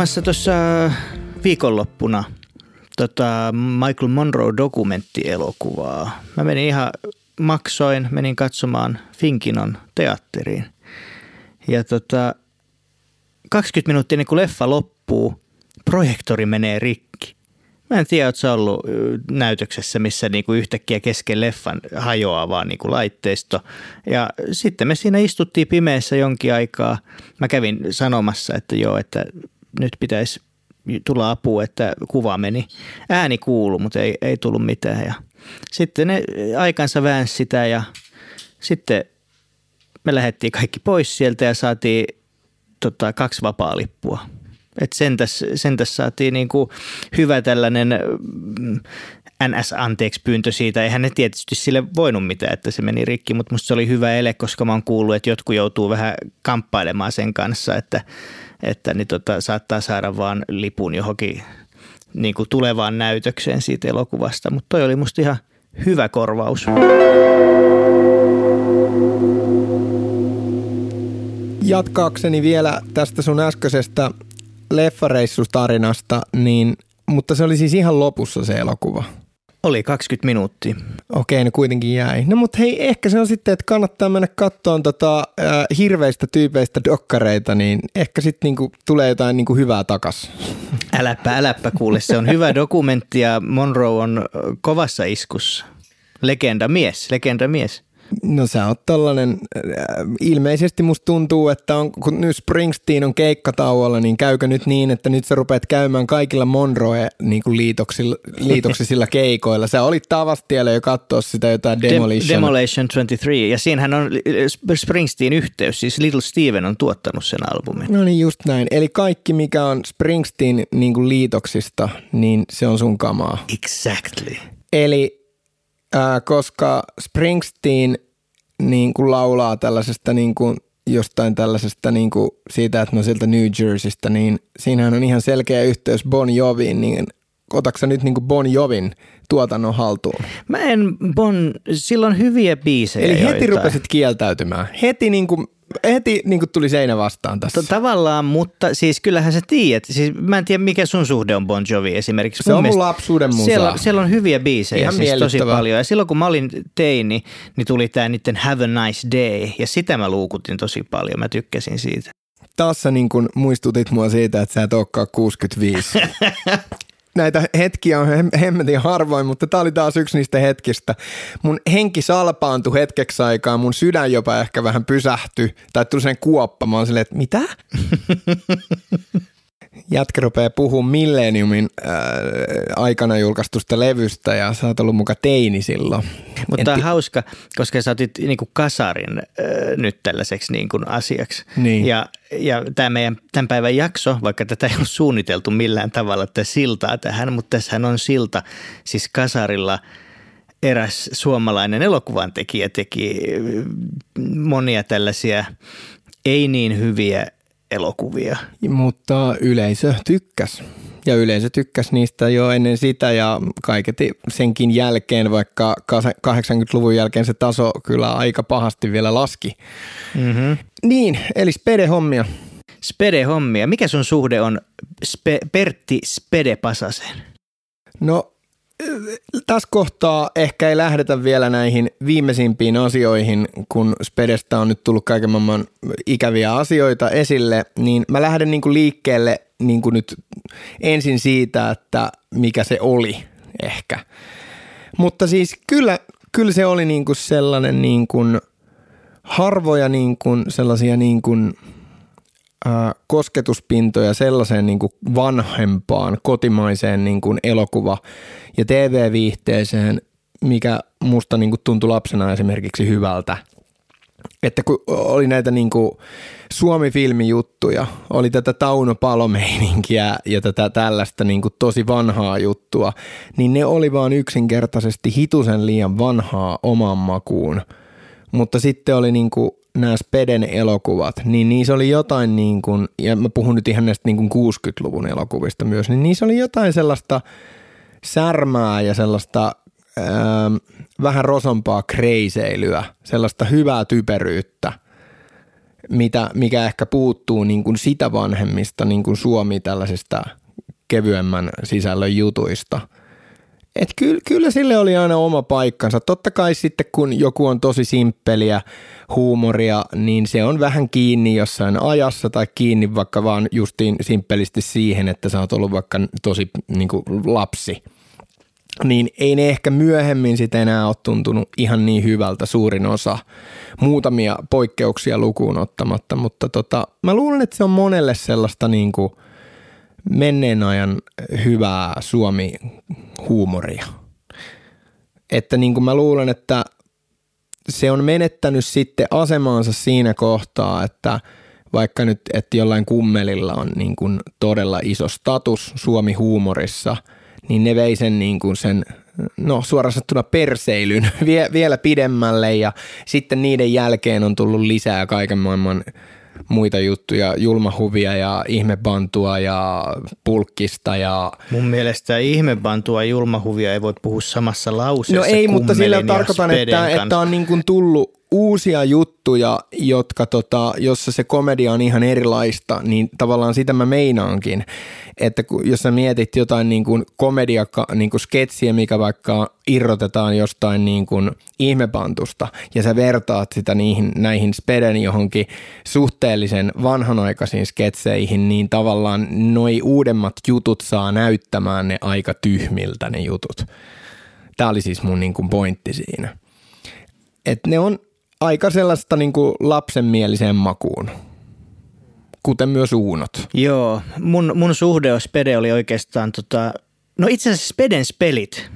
Katsomassa tuossa viikonloppuna tota Michael Monroe dokumenttielokuvaa. Mä menin ihan maksoin, menin katsomaan Finkinon teatteriin. Ja tota, 20 minuuttia ennen kuin leffa loppuu, projektori menee rikki. Mä en tiedä, on ollut näytöksessä, missä niinku yhtäkkiä kesken leffan hajoaa vaan niinku laitteisto. Ja sitten me siinä istuttiin pimeässä jonkin aikaa. Mä kävin sanomassa, että joo, että nyt pitäisi tulla apua, että kuva meni. Ääni kuulu, mutta ei, ei tullut mitään. Ja sitten ne aikansa väänsi sitä ja sitten me lähdettiin kaikki pois sieltä ja saatiin tota, kaksi vapaa-lippua. Et sentäs, sentäs saatiin niinku hyvä tällainen mm, NS-anteeksi pyyntö siitä. Eihän ne tietysti sille voinut mitään, että se meni rikki, mutta musta se oli hyvä ele, koska mä oon kuullut, että jotkut joutuu vähän kamppailemaan sen kanssa, että, että niin tota, saattaa saada vaan lipun johonkin niin kuin tulevaan näytökseen siitä elokuvasta. Mutta toi oli musta ihan hyvä korvaus. Jatkaakseni vielä tästä sun äskeisestä leffareissustarinasta, niin, mutta se oli siis ihan lopussa se elokuva. Oli 20 minuuttia. Okei, no kuitenkin jäi. No mutta hei, ehkä se on sitten, että kannattaa mennä katsomaan tota, äh, hirveistä tyypeistä dokkareita, niin ehkä sitten niinku tulee jotain niinku hyvää takas. Äläppä, äläppä kuule, se on hyvä dokumentti ja Monroe on kovassa iskussa. Legenda mies, legenda mies. No sä oot tollanen, äh, ilmeisesti musta tuntuu, että on, kun nyt Springsteen on keikkatauolla, niin käykö nyt niin, että nyt sä rupeat käymään kaikilla Monroe niin liitoksisilla keikoilla. Sä olit Tavastiellä jo katsoa sitä jotain Demolition. Dem- Demolition 23, ja siinähän on Springsteen yhteys, siis Little Steven on tuottanut sen albumin. No niin, just näin. Eli kaikki, mikä on Springsteen niin liitoksista, niin se on sun kamaa. Exactly. Eli ää, koska Springsteen niin kuin laulaa tällaisesta niin kuin jostain tällaisesta niin kuin siitä, että no sieltä New Jerseystä, niin siinähän on ihan selkeä yhteys Bon Joviin, niin otatko nyt niin kuin Bon Jovin tuotannon haltuun? Mä en Bon, silloin hyviä biisejä Eli heti joitain. rupesit kieltäytymään. Heti niin kuin heti niin tuli seinä vastaan tässä. Tavallaan, mutta siis kyllähän sä tiedät. Siis mä en tiedä, mikä sun suhde on Bon Jovi esimerkiksi. Se on mun lapsuuden musaa. Siellä, siellä on hyviä biisejä Ihan siis tosi paljon. Ja silloin kun mä olin teini, niin tuli tää niiden Have a Nice Day. Ja sitä mä luukutin tosi paljon. Mä tykkäsin siitä. Taas sä niin kuin muistutit mua siitä, että sä et olekaan 65. Näitä hetkiä on hem- hemmetin harvoin, mutta tämä oli taas yksi niistä hetkistä. Mun henki salpaantui hetkeksi aikaa, mun sydän jopa ehkä vähän pysähtyi, tai tuli sen kuoppa. Mä oon silleen, että mitä? Jätkä rupeaa puhumaan Millenniumin äh, aikana julkaistusta levystä ja sä oot ollut muka teini silloin. Mutta En on hauska, koska sä otit niin kuin kasarin äh, nyt tällaiseksi niin kuin asiaksi. Niin. Ja, ja tämä meidän tämän päivän jakso, vaikka tätä ei ole suunniteltu millään tavalla tätä siltaa tähän, mutta tässähän on silta siis kasarilla eräs suomalainen elokuvan tekijä teki äh, monia tällaisia ei niin hyviä elokuvia. Mutta yleisö tykkäs. Ja yleisö tykkäs niistä jo ennen sitä ja kaiketi senkin jälkeen, vaikka 80-luvun jälkeen se taso kyllä aika pahasti vielä laski. Mm-hmm. Niin, eli spede-hommia. Spede-hommia. Mikä sun suhde on Spe- Pertti Spede Pasaseen? No tässä kohtaa ehkä ei lähdetä vielä näihin viimeisimpiin asioihin, kun Spedestä on nyt tullut kaiken maailman ikäviä asioita esille, niin mä lähden niin kuin liikkeelle niin kuin nyt ensin siitä, että mikä se oli ehkä. Mutta siis kyllä, kyllä se oli niin kuin sellainen niin kuin harvoja niin kuin sellaisia niin kuin kosketuspintoja sellaiseen niin kuin vanhempaan kotimaiseen niin kuin elokuva- ja TV-viihteeseen, mikä musta niin kuin tuntui lapsena esimerkiksi hyvältä. Että kun oli näitä niin kuin Suomi-filmijuttuja, oli tätä Tauno Palomeininkiä ja tätä tällaista niin kuin tosi vanhaa juttua, niin ne oli vaan yksinkertaisesti hitusen liian vanhaa oman makuun. Mutta sitten oli niin kuin nämä Speden elokuvat, niin niissä oli jotain niin kuin, ja mä puhun nyt ihan näistä niin kuin 60-luvun elokuvista myös, niin niissä oli jotain sellaista särmää ja sellaista ää, vähän rosompaa kreiseilyä, sellaista hyvää typeryyttä. mitä, mikä ehkä puuttuu niin kuin sitä vanhemmista niin kuin Suomi tällaisista kevyemmän sisällön jutuista. Et kyllä, kyllä sille oli aina oma paikkansa. Totta kai sitten kun joku on tosi simppeliä huumoria, niin se on vähän kiinni jossain ajassa tai kiinni vaikka vaan justiin simppelisti siihen, että sä oot ollut vaikka tosi niin kuin lapsi – niin ei ne ehkä myöhemmin sitten enää ole tuntunut ihan niin hyvältä suurin osa, muutamia poikkeuksia lukuun ottamatta, mutta tota, mä luulen, että se on monelle sellaista niin kuin menneen ajan hyvää Suomi-huumoria. Että niin kuin mä luulen, että se on menettänyt sitten asemaansa siinä kohtaa, että vaikka nyt, että jollain kummelilla on niin kuin todella iso status Suomi-huumorissa – niin ne vei sen, niin kuin sen no suoraan sanottuna perseilyn vie, vielä pidemmälle ja sitten niiden jälkeen on tullut lisää kaiken maailman muita juttuja, julmahuvia ja ihmebantua ja pulkkista ja... Mun mielestä ihmebantua ja julmahuvia ei voi puhua samassa lauseessa No ei, mutta sillä tarkoitan, että, että on niin kuin tullut uusia juttuja, jotka tota, jossa se komedia on ihan erilaista, niin tavallaan sitä mä meinaankin, että kun, jos sä mietit jotain niin kuin komedia, niin kuin sketsiä, mikä vaikka irrotetaan jostain niin kuin ihmepantusta ja sä vertaat sitä niihin, näihin speden johonkin suhteellisen vanhanaikaisiin sketseihin, niin tavallaan noi uudemmat jutut saa näyttämään ne aika tyhmiltä ne jutut. Tämä oli siis mun niin kuin pointti siinä. Että ne on aika sellaista niin kuin lapsenmieliseen makuun, kuten myös uunot. Joo, mun, mun suhde Spede oli oikeastaan, tota, no itse asiassa Spedens pelit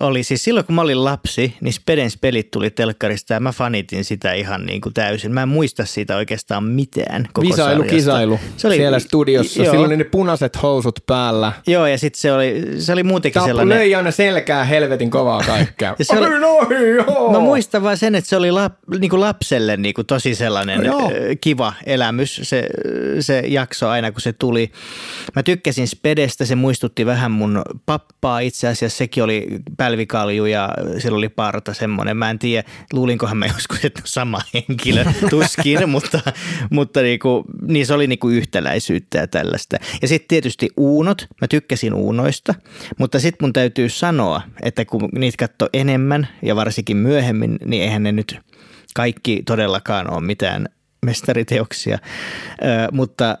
oli siis silloin, kun mä olin lapsi, niin Spedens pelit tuli telkkarista ja mä fanitin sitä ihan niin kuin täysin. Mä en muista siitä oikeastaan mitään koko Visailu, sarjasta. kisailu se oli, siellä studiossa. Joo. Silloin ne punaiset housut päällä. Joo, ja sitten se oli, se oli muutenkin Tämä sellainen... löi aina selkää helvetin kovaa kaikkea. se oli, noin, joo. Mä muistan vaan sen, että se oli lap, niin kuin lapselle niin kuin tosi sellainen no, kiva elämys, se, se jakso aina, kun se tuli. Mä tykkäsin Spedestä, se muistutti vähän mun pappaa itse asiassa. Sekin oli pälvikalju ja sillä oli parta semmoinen. Mä en tiedä, luulinkohan mä joskus, että sama henkilö tuskin, mutta, mutta niinku, niin se oli niinku yhtäläisyyttä ja tällaista. Ja sitten tietysti uunot, mä tykkäsin uunoista, mutta sitten mun täytyy sanoa, että kun niitä katsoo enemmän ja varsinkin myöhemmin, niin eihän ne nyt kaikki todellakaan ole mitään mestariteoksia, Ö, mutta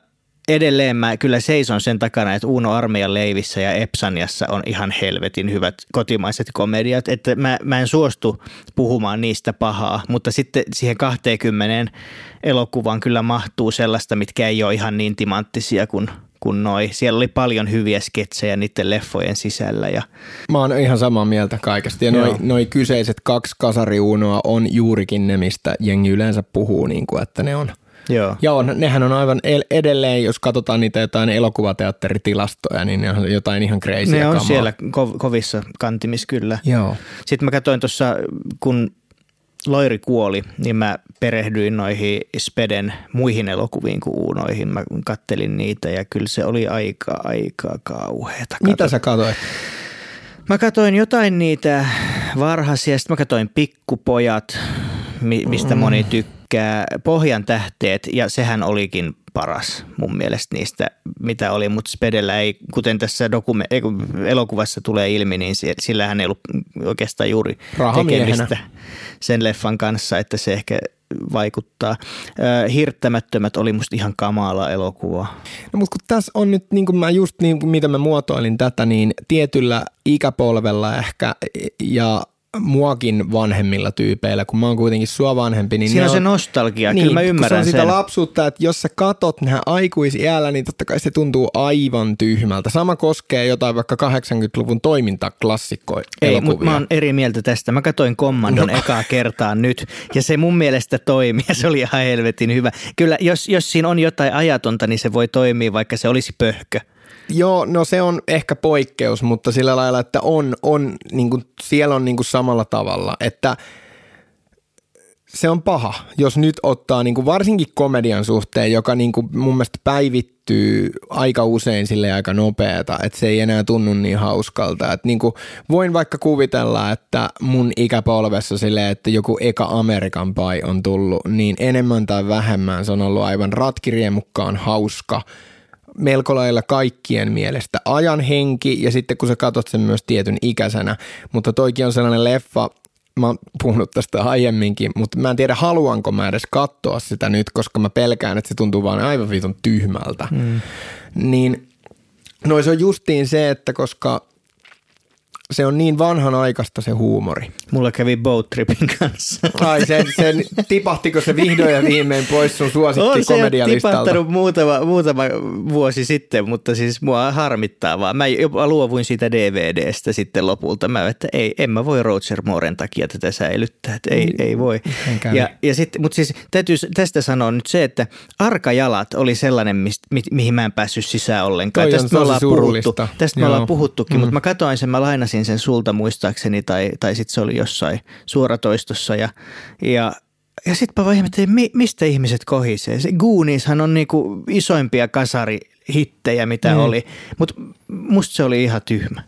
edelleen mä kyllä seison sen takana, että Uno Armeijan leivissä ja Epsaniassa on ihan helvetin hyvät kotimaiset komediat, että mä, mä en suostu puhumaan niistä pahaa, mutta sitten siihen 20 elokuvaan kyllä mahtuu sellaista, mitkä ei ole ihan niin timanttisia kuin kuin noi. Siellä oli paljon hyviä sketsejä niiden leffojen sisällä. Ja... Mä oon ihan samaa mieltä kaikesta. Ja noi, noi kyseiset kaksi kasariunoa on juurikin ne, mistä jengi yleensä puhuu, niin kuin, että ne on – Joo. Ja on, nehän on aivan edelleen, jos katsotaan niitä jotain elokuvateatteritilastoja, niin ne on jotain ihan crazy. Ne on kamaa. siellä ko- kovissa kantimissa kyllä. Joo. Sitten mä katsoin tuossa, kun Loiri kuoli, niin mä perehdyin noihin Speden muihin elokuviin kuin Uunoihin. Mä kattelin niitä ja kyllä se oli aika, aika kauheata. Mitä sä katsoit? Mä katsoin jotain niitä varhaisia, sitten mä katsoin Pikkupojat, mistä moni tykkää Pohjan tähteet ja sehän olikin paras mun mielestä niistä, mitä oli, mutta Spedellä ei, kuten tässä dokume- elokuvassa tulee ilmi, niin sillähän ei ollut oikeastaan juuri tekemistä sen leffan kanssa, että se ehkä vaikuttaa. Hirttämättömät oli musta ihan kamala elokuva. No mutta kun tässä on nyt, niin kuin mä just niin kuin mitä mä muotoilin tätä, niin tietyllä ikäpolvella ehkä ja muakin vanhemmilla tyypeillä, kun mä oon kuitenkin sua vanhempi. Niin Siinä on se nostalgia, niin, kyllä mä ymmärrän se on sitä sen. lapsuutta, että jos sä katot nämä aikuisiällä, niin totta kai se tuntuu aivan tyhmältä. Sama koskee jotain vaikka 80-luvun toimintaklassikkoja Ei, mutta mä oon eri mieltä tästä. Mä katsoin Kommandon no. ekaa kertaa nyt, ja se mun mielestä toimii, ja se oli ihan helvetin hyvä. Kyllä, jos, jos siinä on jotain ajatonta, niin se voi toimia, vaikka se olisi pöhkö. Joo, no se on ehkä poikkeus, mutta sillä lailla, että on, on niin kuin, siellä on niin kuin samalla tavalla, että se on paha, jos nyt ottaa niin kuin varsinkin komedian suhteen, joka niin kuin mun mielestä päivittyy aika usein sille aika nopeata, että se ei enää tunnu niin hauskalta. Että niin kuin voin vaikka kuvitella, että mun ikäpolvessa sille, että joku eka Amerikan pai on tullut, niin enemmän tai vähemmän se on ollut aivan ratkiriemukkaan hauska melko lailla kaikkien mielestä ajan henki ja sitten kun sä katsot sen myös tietyn ikäisenä, mutta toikin on sellainen leffa, mä oon puhunut tästä aiemminkin, mutta mä en tiedä haluanko mä edes katsoa sitä nyt, koska mä pelkään, että se tuntuu vaan aivan vitun tyhmältä. Mm. Niin no se on justiin se, että koska se on niin vanhanaikaista se huumori. Mulla kävi boat tripin kanssa. Ai se, se tipahtiko se vihdoin ja viimein pois sun suosikki komedialistalta? On tipahtanut muutama, muutama vuosi sitten, mutta siis mua harmittaa vaan. Mä jopa luovuin siitä DVDstä sitten lopulta. Mä että ei, en mä voi Roger Mooren takia tätä säilyttää, että ei, ei voi. Ja, ja sit, mutta siis täytyy tästä sanoa nyt se, että Arkajalat oli sellainen, mist, mi, mihin mä en päässyt sisään ollenkaan. Toi tästä me ollaan puhuttu, tästä me ollaan puhuttukin, Mm. mutta mä katoin sen, mä lainasin sen sulta muistaakseni tai, tai sitten se oli jossain suoratoistossa ja, ja ja sitten mä ihmettelin, mi- mistä ihmiset kohisee. Se Goonieshan on niinku isoimpia kasarihittejä, mitä Mm. mm. oli, mutta musta se oli ihan tyhmä.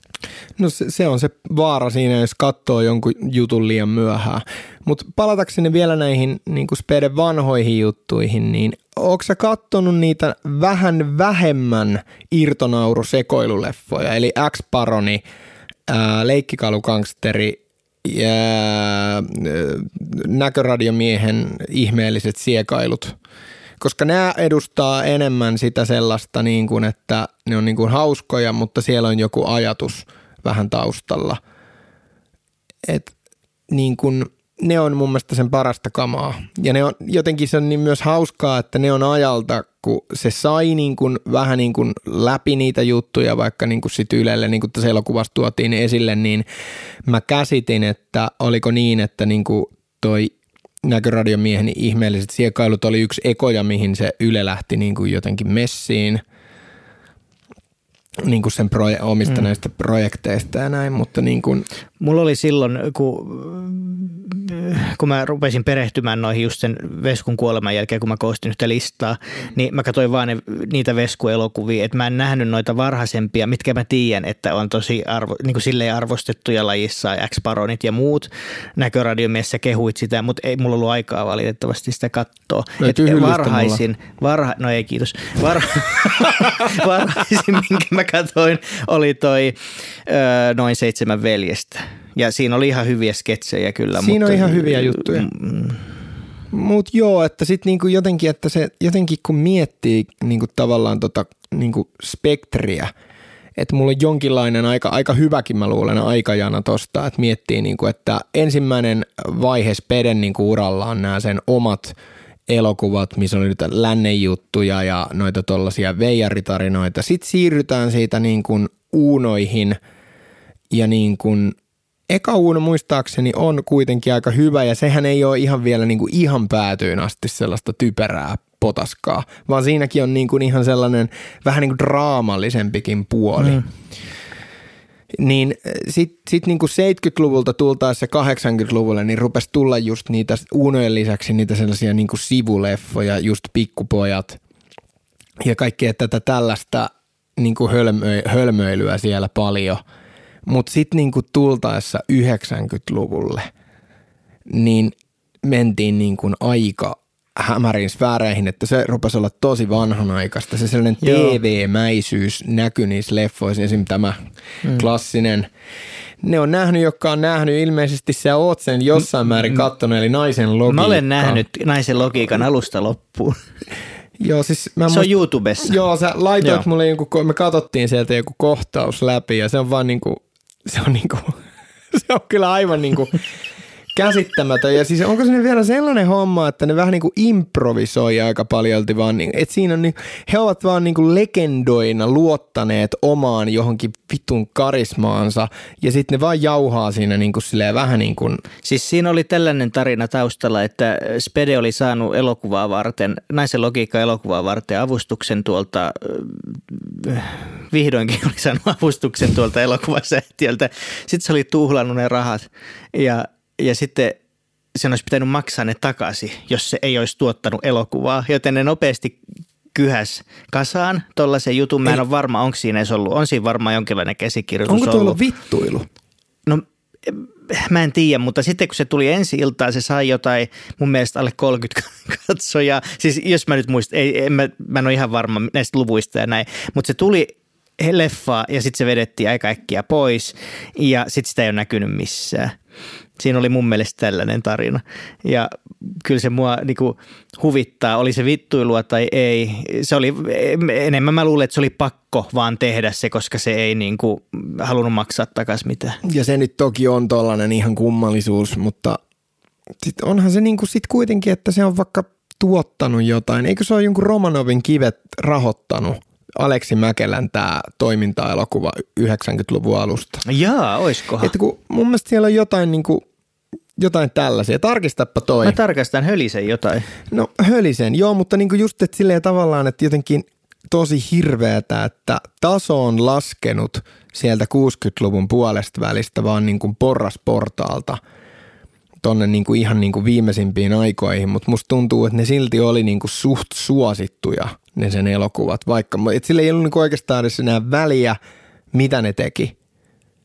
No se, se on se vaara siinä, jos katsoo jonkun jutun liian myöhään. Mutta palatakseni vielä näihin niin Speden vanhoihin juttuihin, niin onko sä kattonut niitä vähän vähemmän irtonaurusekoiluleffoja, eli X-Paroni, ää, Leikkikalukangsteri ja ää, näköradiomiehen ihmeelliset siekailut? koska nämä edustaa enemmän sitä sellaista, niin kuin, että ne on niin kuin hauskoja, mutta siellä on joku ajatus vähän taustalla. Et, niin kuin, ne on mun mielestä sen parasta kamaa. Ja ne on, jotenkin se on niin myös hauskaa, että ne on ajalta, kun se sai niin kuin, vähän niin kuin läpi niitä juttuja, vaikka niin kuin sit Ylelle, niin kuin tässä elokuvassa tuotiin esille, niin mä käsitin, että oliko niin, että niin kuin toi näköradiomiehen ihmeelliset siekailut oli yksi ekoja, mihin se Yle lähti niin kuin jotenkin messiin niin kuin sen proje- omista mm. näistä projekteista ja näin, mutta niin kuin, Mulla oli silloin, kun, kun mä rupesin perehtymään noihin just sen Veskun kuoleman jälkeen, kun mä koostin yhtä listaa, niin mä katsoin vaan ne, niitä Vesku-elokuvia, että mä en nähnyt noita varhaisempia, mitkä mä tiedän, että on tosi arvo, niin kuin silleen arvostettuja lajissa, X-Paronit ja muut. Näköradiomiessä kehuit sitä, mutta ei mulla ollut aikaa valitettavasti sitä katsoa. No, Et varhaisin, varha, no ei kiitos, Var, varhaisin, minkä mä katsoin, oli toi ö, Noin seitsemän veljestä. Ja siinä oli ihan hyviä sketsejä kyllä. Siinä mutta, on ihan hyviä juttuja. Mm, Mut joo, että sitten niinku jotenkin, että se jotenkin kun miettii niinku tavallaan tota niinku spektriä, että mulla on jonkinlainen aika, aika hyväkin mä luulen aikajana tosta, että miettii niinku, että ensimmäinen vaihe Speden niinku uralla on nämä sen omat elokuvat, missä oli niitä lännen juttuja ja noita tollaisia veijaritarinoita. Sitten siirrytään siitä niin kuin uunoihin ja niin kuin eka uuno muistaakseni on kuitenkin aika hyvä ja sehän ei ole ihan vielä niin kuin ihan päätyyn asti sellaista typerää potaskaa, vaan siinäkin on niin kuin ihan sellainen vähän niin kuin draamallisempikin puoli. Mm. Niin sitten sit niinku 70-luvulta tultaessa 80-luvulle, niin rupesi tulla just niitä uunojen lisäksi niitä sellaisia niinku sivuleffoja, just pikkupojat ja kaikkea tätä tällaista niinku hölmö, hölmöilyä siellä paljon. Mutta sitten niinku tultaessa 90-luvulle, niin mentiin niinku aika hämärin sfääreihin, että se rupesi olla tosi vanhanaikaista. Se sellainen Joo. TV-mäisyys näkyi niissä leffoissa, esimerkiksi tämä mm. klassinen. Ne on nähnyt, jotka on nähnyt, ilmeisesti sä oot sen jossain määrin kattonut, eli naisen logiikka. Mä olen nähnyt naisen logiikan alusta loppuun. Joo, siis mä Se on muist- YouTubessa. Joo, sä laitoit Joo. mulle joku, me katsottiin sieltä joku kohtaus läpi ja se on vaan niinku, se on niinku, se on kyllä aivan niinku käsittämätön. Ja siis onko sinne vielä sellainen homma, että ne vähän niinku improvisoi aika paljolti vaan, niin, että siinä on niin, he ovat vaan niinku legendoina luottaneet omaan johonkin vitun karismaansa ja sitten ne vaan jauhaa siinä niinku silleen vähän niin kuin, Siis siinä oli tällainen tarina taustalla, että Spede oli saanut elokuvaa varten, naisen logiikka elokuvaa varten avustuksen tuolta, äh, vihdoinkin oli saanut avustuksen tuolta elokuvasäätiöltä. Sitten se oli tuhlannut ne rahat ja, ja sitten sen olisi pitänyt maksaa ne takaisin, jos se ei olisi tuottanut elokuvaa, joten ne nopeasti kyhäs kasaan tuollaisen jutun. Mä en Ei. ole varma, onko siinä edes ollut. On siinä varmaan jonkinlainen käsikirjoitus Onko tuolla ollut. vittuilu? No mä en tiedä, mutta sitten kun se tuli ensi iltaan, se sai jotain mun mielestä alle 30 katsojaa. Siis jos mä nyt muistan, ei, en mä, mä en ole ihan varma näistä luvuista ja näin, mutta se tuli leffaa ja sitten se vedettiin aika äkkiä pois ja sitten sitä ei ole näkynyt missään. Siinä oli mun mielestä tällainen tarina. Ja kyllä se mua niinku huvittaa, oli se vittuilua tai ei. Se oli, enemmän mä luulen, että se oli pakko vaan tehdä se, koska se ei niinku halunnut maksaa takaisin mitään. Ja se nyt toki on tollainen ihan kummallisuus, mutta sit onhan se niinku sit kuitenkin, että se on vaikka tuottanut jotain. Eikö se ole jonkun Romanovin kivet rahoittanut Aleksi Mäkelän tämä toiminta-elokuva 90-luvun alusta? Jaa, oiskohan? Että kun mun mielestä siellä on jotain, niinku, jotain tällaisia. Tarkistappa toi. Mä tarkastan hölisen jotain. No hölisen, joo, mutta niinku just että silleen tavallaan, että jotenkin tosi hirveätä, että taso on laskenut sieltä 60-luvun puolesta välistä vaan niinku porrasportaalta tonne niinku ihan niinku viimeisimpiin aikoihin, mutta musta tuntuu, että ne silti oli niinku suht suosittuja ne sen elokuvat, vaikka et sillä ei ollut niinku oikeastaan edes enää väliä, mitä ne teki,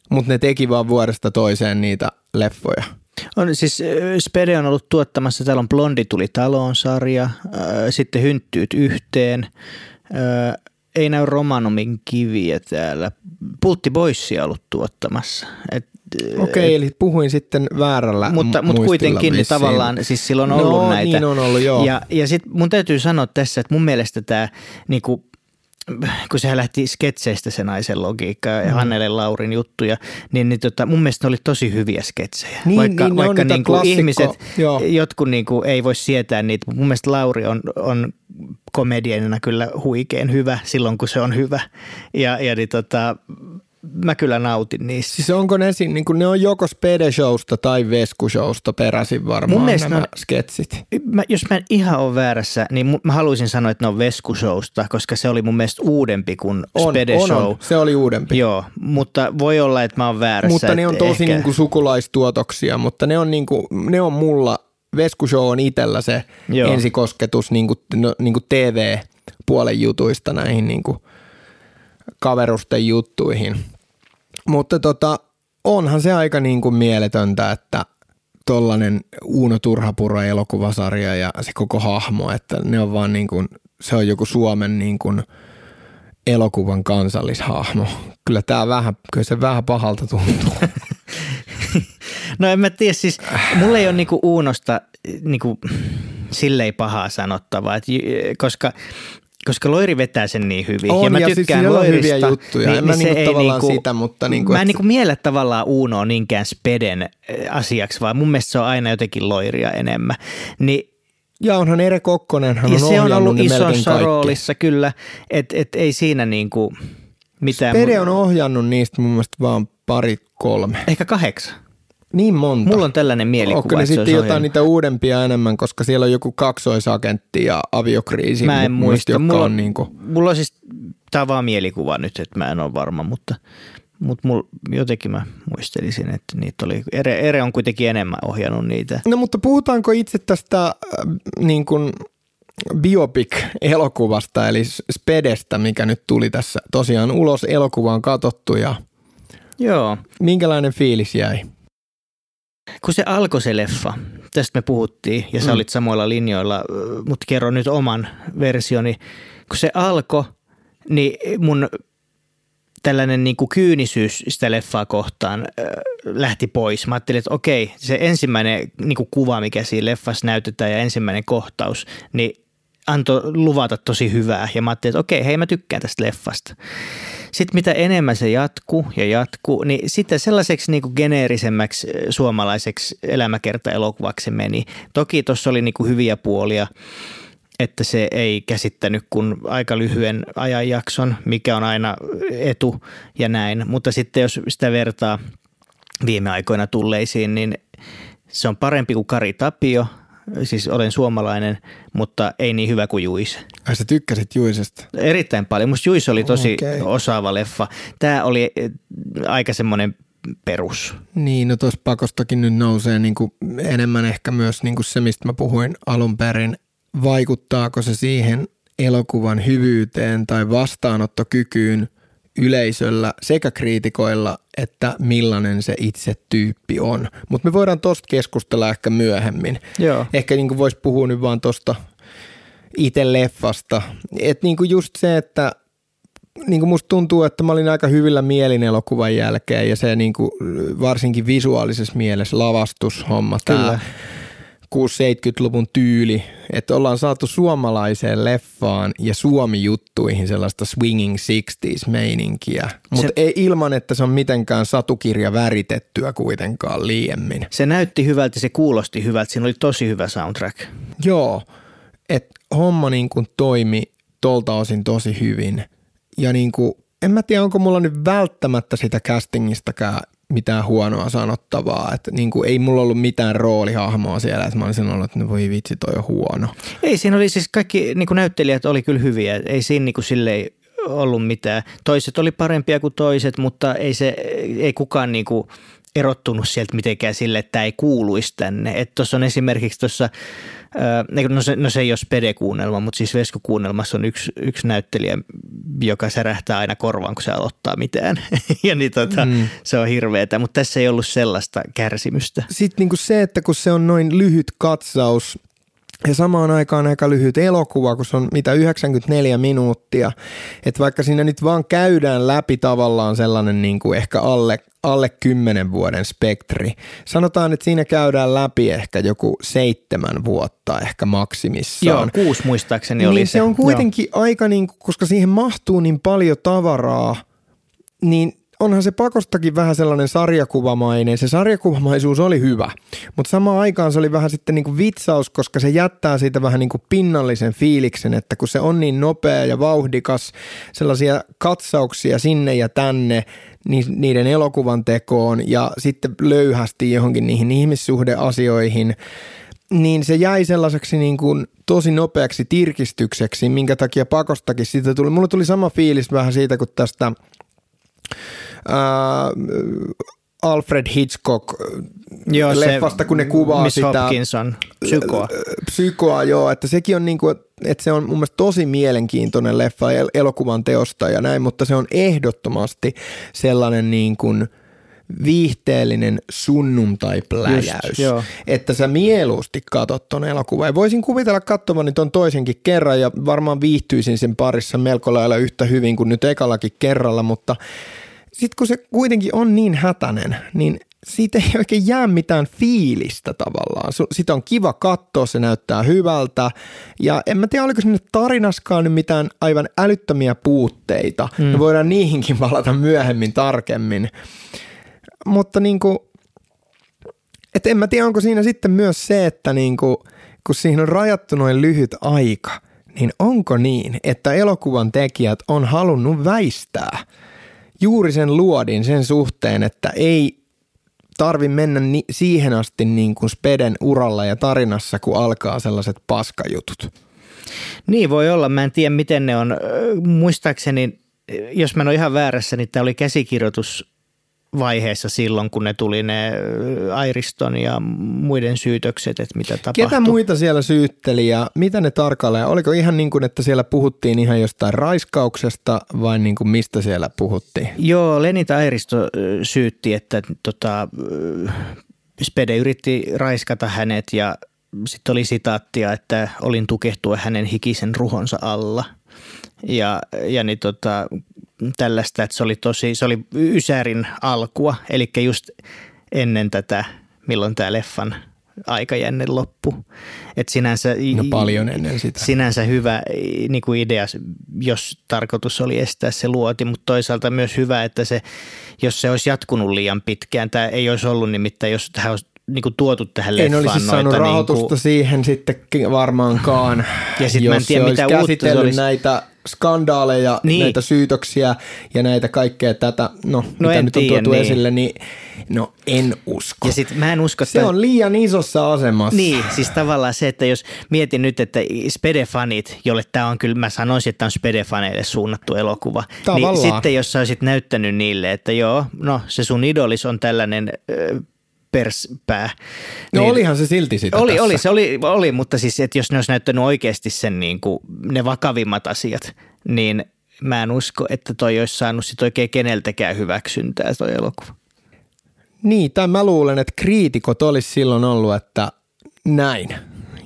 mutta ne teki vaan vuodesta toiseen niitä leffoja. On, siis Spede on ollut tuottamassa, täällä on Blondi tuli taloon sarja, sitten Hynttyyt yhteen, ei näy Romanomin kiviä täällä. Pultti Boysia ollut tuottamassa. Et, Okei, eli puhuin sitten väärällä mutta, mu- mutta kuitenkin niin vissiin. tavallaan, siis silloin on No, ollut näitä. niin on ollut, joo. Ja, ja sitten mun täytyy sanoa tässä, että mun mielestä tämä, niinku, kun sehän lähti sketseistä se naisen logiikka ja Mm. Hannele Laurin juttuja, niin, niin tota, mun mielestä ne oli tosi hyviä sketsejä. Niin, vaikka niin, vaikka niinku klassikko- ihmiset, joo. jotkut niinku ei voi sietää niitä, mutta mun mielestä Lauri on, on komedianina kyllä huikein hyvä silloin, kun se on hyvä. Ja, ja niin tota, mä kyllä nautin niistä. Siis onko ne, niin ne on joko Spede Showsta tai Vesku Showsta peräisin varmaan Mun nämä ne sketsit. Mä, jos mä en ihan ole väärässä, niin mä haluaisin sanoa, että ne on Vesku Showsta, koska se oli mun mielestä uudempi kuin On, Spede on, on, se oli uudempi. Joo, mutta voi olla, että mä oon väärässä. mutta ne on tosi ehkä- niin kuin sukulaistuotoksia, mutta ne on, niin kuin, ne on mulla, Vesku Show on itsellä se Joo. ensikosketus niin kuin, no, niin kuin TV-puolen jutuista näihin niin kuin kaverusten juttuihin. Mutta tota, onhan se aika niin kuin mieletöntä, että tollanen Uuno Turhapuro elokuvasarja ja se koko hahmo, että ne on vaan niin kuin, se on joku Suomen niin kuin elokuvan kansallishahmo. Kyllä tämä vähän, kyllä se vähän pahalta tuntuu. No en mä tiedä, siis mulla ei ole niinku Uunosta niinku, silleen pahaa sanottavaa, et, koska koska Loiri vetää sen niin hyvin. On, ja mä ja siis tykkään on Loirista. hyviä juttuja. En mä se niinku ei tavallaan sitä, mutta niinku, mä en et- niinku miellä tavallaan Uunoa niinkään Speden asiaksi, vaan mun mielestä se on aina jotenkin Loiria enemmän. Niin Ja onhan Ere Kokkonen, hän ja on se on ollut isossa roolissa kyllä, että et ei siinä niinku mitään. Pede mu- on ohjannut niistä mun mielestä vaan pari kolme. Ehkä kahdeksan. Niin monta. Mulla on tällainen mielikuva, Onko ne sitten jotain ohjannut. niitä uudempia enemmän, koska siellä on joku kaksoisagentti ja aviokriisi. Mä en muista. Mulla, on niinku, mulla on siis, tää on vaan mielikuva nyt, että mä en ole varma, mutta, mutta mul, jotenkin mä muistelisin, että niitä oli, Ere, Ere on kuitenkin enemmän ohjannut niitä. No mutta puhutaanko itse tästä äh, niin kuin biopic-elokuvasta, eli Spedestä, mikä nyt tuli tässä tosiaan ulos. Elokuva on katsottu ja Joo, minkälainen fiilis jäi? Kun se alkoi se leffa, tästä me puhuttiin ja sä Mm. olit samoilla linjoilla, mutta kerro nyt oman versioni. Kun se alkoi, niin mun tällainen niin kuin kyynisyys sitä leffaa kohtaan äh, lähti pois. Mä ajattelin, että okei, se ensimmäinen niin kuin kuva, mikä siinä leffassa näytetään ja ensimmäinen kohtaus, niin antoi luvata tosi hyvää. Ja mä ajattelin, että okei, hei mä tykkään tästä leffasta. Sitten mitä enemmän se jatkuu ja jatkuu, niin sitten sellaiseksi niin kuin geneerisemmäksi suomalaiseksi elämäkerta-elokuvaksi se meni. Toki tuossa oli niin kuin hyviä puolia, että se ei käsittänyt kuin aika lyhyen ajanjakson, mikä on aina etu ja näin. Mutta sitten jos sitä vertaa viime aikoina tulleisiin, niin se on parempi kuin Kari Tapio, siis olen suomalainen, mutta ei niin hyvä kuin Juise. Ai sä tykkäsit Juisesta? Erittäin paljon. Musta Juise oli tosi Okei. osaava leffa. Tämä oli eh, aika semmoinen perus. Niin, no tuossa pakostakin nyt nousee niin kuin enemmän ehkä myös niin kuin se, mistä mä puhuin alun perin. Vaikuttaako se siihen elokuvan hyvyyteen tai vastaanottokykyyn yleisöllä sekä kriitikoilla, että millainen se itse tyyppi on. Mutta me voidaan tosta keskustella ehkä myöhemmin. Joo. Ehkä niin voisi puhua nyt vaan tosta itse leffasta. Että niin just se, että niin musta tuntuu, että mä olin aika hyvillä mielin elokuvan jälkeen ja se niin varsinkin visuaalisessa mielessä lavastushomma, tämä 60-70-luvun tyyli, että ollaan saatu suomalaiseen leffaan ja Suomi-juttuihin sellaista swinging 60s-meininkiä, mutta se, ei ilman, että se on mitenkään satukirja väritettyä kuitenkaan liiemmin. Se näytti hyvältä, se kuulosti hyvältä, siinä oli tosi hyvä soundtrack. Joo, että homma niin kuin toimi tolta osin tosi hyvin – ja niin kuin, en mä tiedä, onko mulla nyt välttämättä sitä castingistakaan mitään huonoa sanottavaa. Että niin kuin, ei mulla ollut mitään roolihahmoa siellä, että mä olisin sanonut, että no voi vitsi, toi on huono. Ei, siinä oli siis kaikki niin kuin näyttelijät oli kyllä hyviä. Ei siinä niin kuin silleen ollut mitään. Toiset oli parempia kuin toiset, mutta ei, se, ei kukaan niin kuin erottunut sieltä mitenkään sille, että tämä ei kuuluisi tänne. Tuossa on esimerkiksi tuossa no se, no se ei ole spede-kuunnelma, mutta siis Vesku-kuunnelmassa on yksi, yksi näyttelijä, joka särähtää aina korvaan, kun se aloittaa mitään. ja niin tota, mm. se on hirveetä, mutta tässä ei ollut sellaista kärsimystä. Sitten niin se, että kun se on noin lyhyt katsaus ja samaan aikaan aika lyhyt elokuva, kun se on mitä 94 minuuttia. Että vaikka siinä nyt vaan käydään läpi tavallaan sellainen niin kuin ehkä alle, alle 10 vuoden spektri. Sanotaan, että siinä käydään läpi ehkä joku seitsemän vuotta ehkä maksimissaan. Joo, kuusi muistaakseni niin oli se. se on kuitenkin Joo. aika, niin kuin, koska siihen mahtuu niin paljon tavaraa, niin onhan se pakostakin vähän sellainen sarjakuvamainen. Se sarjakuvamaisuus oli hyvä, mutta samaan aikaan se oli vähän sitten niin kuin vitsaus, koska se jättää siitä vähän niin kuin pinnallisen fiiliksen, että kun se on niin nopea ja vauhdikas, sellaisia katsauksia sinne ja tänne, niiden elokuvan tekoon ja sitten löyhästi johonkin niihin ihmissuhdeasioihin, niin se jäi sellaiseksi niin kuin tosi nopeaksi tirkistykseksi, minkä takia pakostakin siitä tuli. Mulle tuli sama fiilis vähän siitä, kun tästä äh, Alfred Hitchcock joo, leffasta, kun ne kuvaa Miss sitä. Hopkinson, psykoa. Psykoa, joo, että sekin on niinku, että se on mun mielestä tosi mielenkiintoinen leffa elokuvan teosta ja näin, mutta se on ehdottomasti sellainen niin kuin viihteellinen sunnuntai-pläjäys, Just, että sä mieluusti katot ton elokuvan. Ja voisin kuvitella katsovani ton toisenkin kerran ja varmaan viihtyisin sen parissa melko lailla yhtä hyvin kuin nyt ekallakin kerralla, mutta – sitten kun se kuitenkin on niin hätäinen, niin siitä ei oikein jää mitään fiilistä tavallaan. Sitä on kiva katsoa, se näyttää hyvältä. Ja en mä tiedä, oliko sinne tarinaskaan nyt mitään aivan älyttömiä puutteita. Mm. Me voidaan niihinkin valata myöhemmin tarkemmin. Mutta niin kuin, et en mä tiedä, onko siinä sitten myös se, että niin kuin, kun siihen on rajattu noin lyhyt aika, niin onko niin, että elokuvan tekijät on halunnut väistää – juuri sen luodin sen suhteen, että ei tarvi mennä ni- siihen asti niin kuin Speden uralla ja tarinassa, kun alkaa sellaiset paskajutut. Niin voi olla. Mä en tiedä, miten ne on. Muistaakseni, jos mä en ole ihan väärässä, niin tämä oli käsikirjoitus vaiheessa silloin, kun ne tuli ne Airiston ja muiden syytökset, että mitä tapahtui. Ketä muita siellä syytteli ja mitä ne tarkalleen? Oliko ihan niin kuin, että siellä puhuttiin ihan jostain raiskauksesta vai niin kuin mistä siellä puhuttiin? Joo, Lenita Airisto syytti, että tota, Spede yritti raiskata hänet ja sitten oli sitaattia, että olin tukehtua hänen hikisen ruhonsa alla. Ja, ja niin tota, tällaista, että se oli tosi, se oli Ysärin alkua, eli just ennen tätä, milloin tämä leffan aikajänne loppu. Et sinänsä, no paljon ennen sitä. Sinänsä hyvä niin kuin idea, jos tarkoitus oli estää se luoti, mutta toisaalta myös hyvä, että se, jos se olisi jatkunut liian pitkään, tämä ei olisi ollut nimittäin, jos tähän olisi niin kuin tuotu tähän leffaan. En olisi saanut noita, rahoitusta niin kuin... siihen sitten varmaankaan. Ja sitten mä en tiedä, mitä uutta se olisi. näitä skandaaleja, niin. näitä syytöksiä ja näitä kaikkea tätä, no, No mitä nyt on tiedä, tuotu niin. esille, niin no en usko. Ja sit mä en usko, että... Se on liian isossa asemassa. Niin, siis tavallaan se, että jos mietin nyt, että Spede-fanit, jolle tämä on kyllä, mä sanoisin, että tämä on Spede-faneille suunnattu elokuva, Tavallaan. niin sitten jos sä olisit näyttänyt niille, että joo, no se sun idolis on tällainen ö, perspää. No olihan se silti sitä Oli, tässä. oli, se oli, oli, mutta siis, että jos ne olisi näyttänyt oikeasti sen niin kuin, ne vakavimmat asiat, niin mä en usko, että toi olisi saanut sit oikein keneltäkään hyväksyntää toi elokuva. Niin, tai mä luulen, että kriitikot olisi silloin ollut, että näin.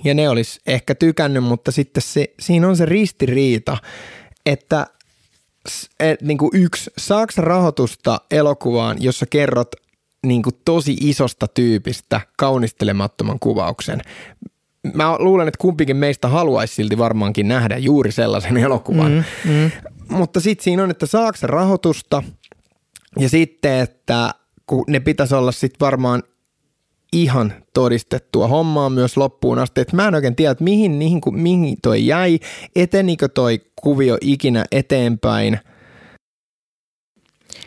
Ja ne olisi ehkä tykännyt, mutta sitten se, siinä on se ristiriita, että et, niin kuin yksi, saaks rahoitusta elokuvaan, jossa kerrot niin kuin tosi isosta tyypistä kaunistelemattoman kuvauksen. Mä luulen, että kumpikin meistä haluaisi silti varmaankin nähdä juuri sellaisen elokuvan. Mm, mm. Mutta sitten siinä on, että saako se rahoitusta ja sitten, että kun ne pitäisi olla sitten varmaan ihan todistettua hommaa myös loppuun asti. Et mä en oikein tiedä, että mihin, mihin, mihin toi jäi, etenikö toi kuvio ikinä eteenpäin.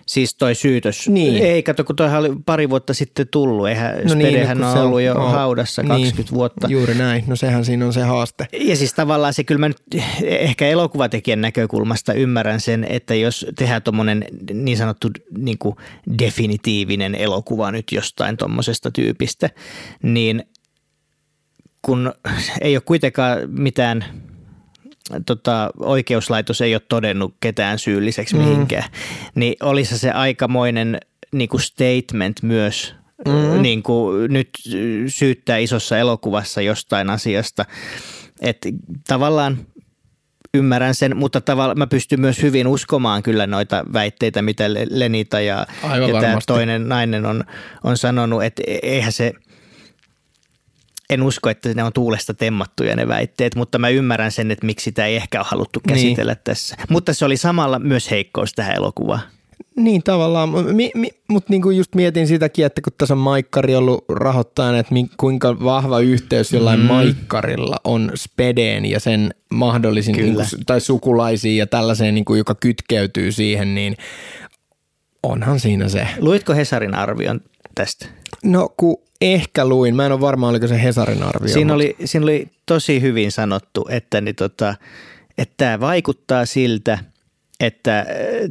Siis toi syytös. Niin. Ei, kato, kun toihan oli pari vuotta sitten tullut. Eihän no No niin, kun on ollut jo on- haudassa 20 vuotta. Juuri näin, no sehän siinä on se haaste. Ja siis tavallaan se kyllä mä nyt ehkä elokuvatekijän näkökulmasta ymmärrän sen, että jos tehdään tuommoinen niin sanottu niin kuin definitiivinen elokuva nyt jostain tuommoisesta tyypistä, niin kun ei ole kuitenkaan mitään tota, oikeuslaitos ei ole todennut ketään syylliseksi Mm. mihinkään, niin olisi se aikamoinen niin kuin statement myös mm. niin kuin nyt syyttää isossa elokuvassa jostain asiasta. Että tavallaan ymmärrän sen, mutta tavallaan mä pystyn myös hyvin uskomaan kyllä noita väitteitä, mitä Le- Lenita ja, Aivan ja tämä toinen nainen on, on sanonut, että e- eihän se, en usko, että ne on tuulesta temmattuja ne väitteet, mutta mä ymmärrän sen, että miksi sitä ei ehkä ole haluttu käsitellä niin. tässä. Mutta se oli samalla myös heikkous tähän elokuvaan. Niin tavallaan, mi, mi, mutta niinku just mietin sitäkin, että kun tässä on Maikkari ollut rahoittajana, että mi, kuinka vahva yhteys jollain mm. Maikkarilla on Spedeen ja sen mahdollisin, Kyllä. niinku, tai sukulaisiin ja tällaiseen, niinku, joka kytkeytyy siihen, niin onhan siinä se. Luitko Hesarin arvion tästä? No kun ehkä luin, mä en ole varma oliko se Hesarin arvio. Siinä mutta- oli, siinä oli tosi hyvin sanottu, että, niin tota, että tämä vaikuttaa siltä, että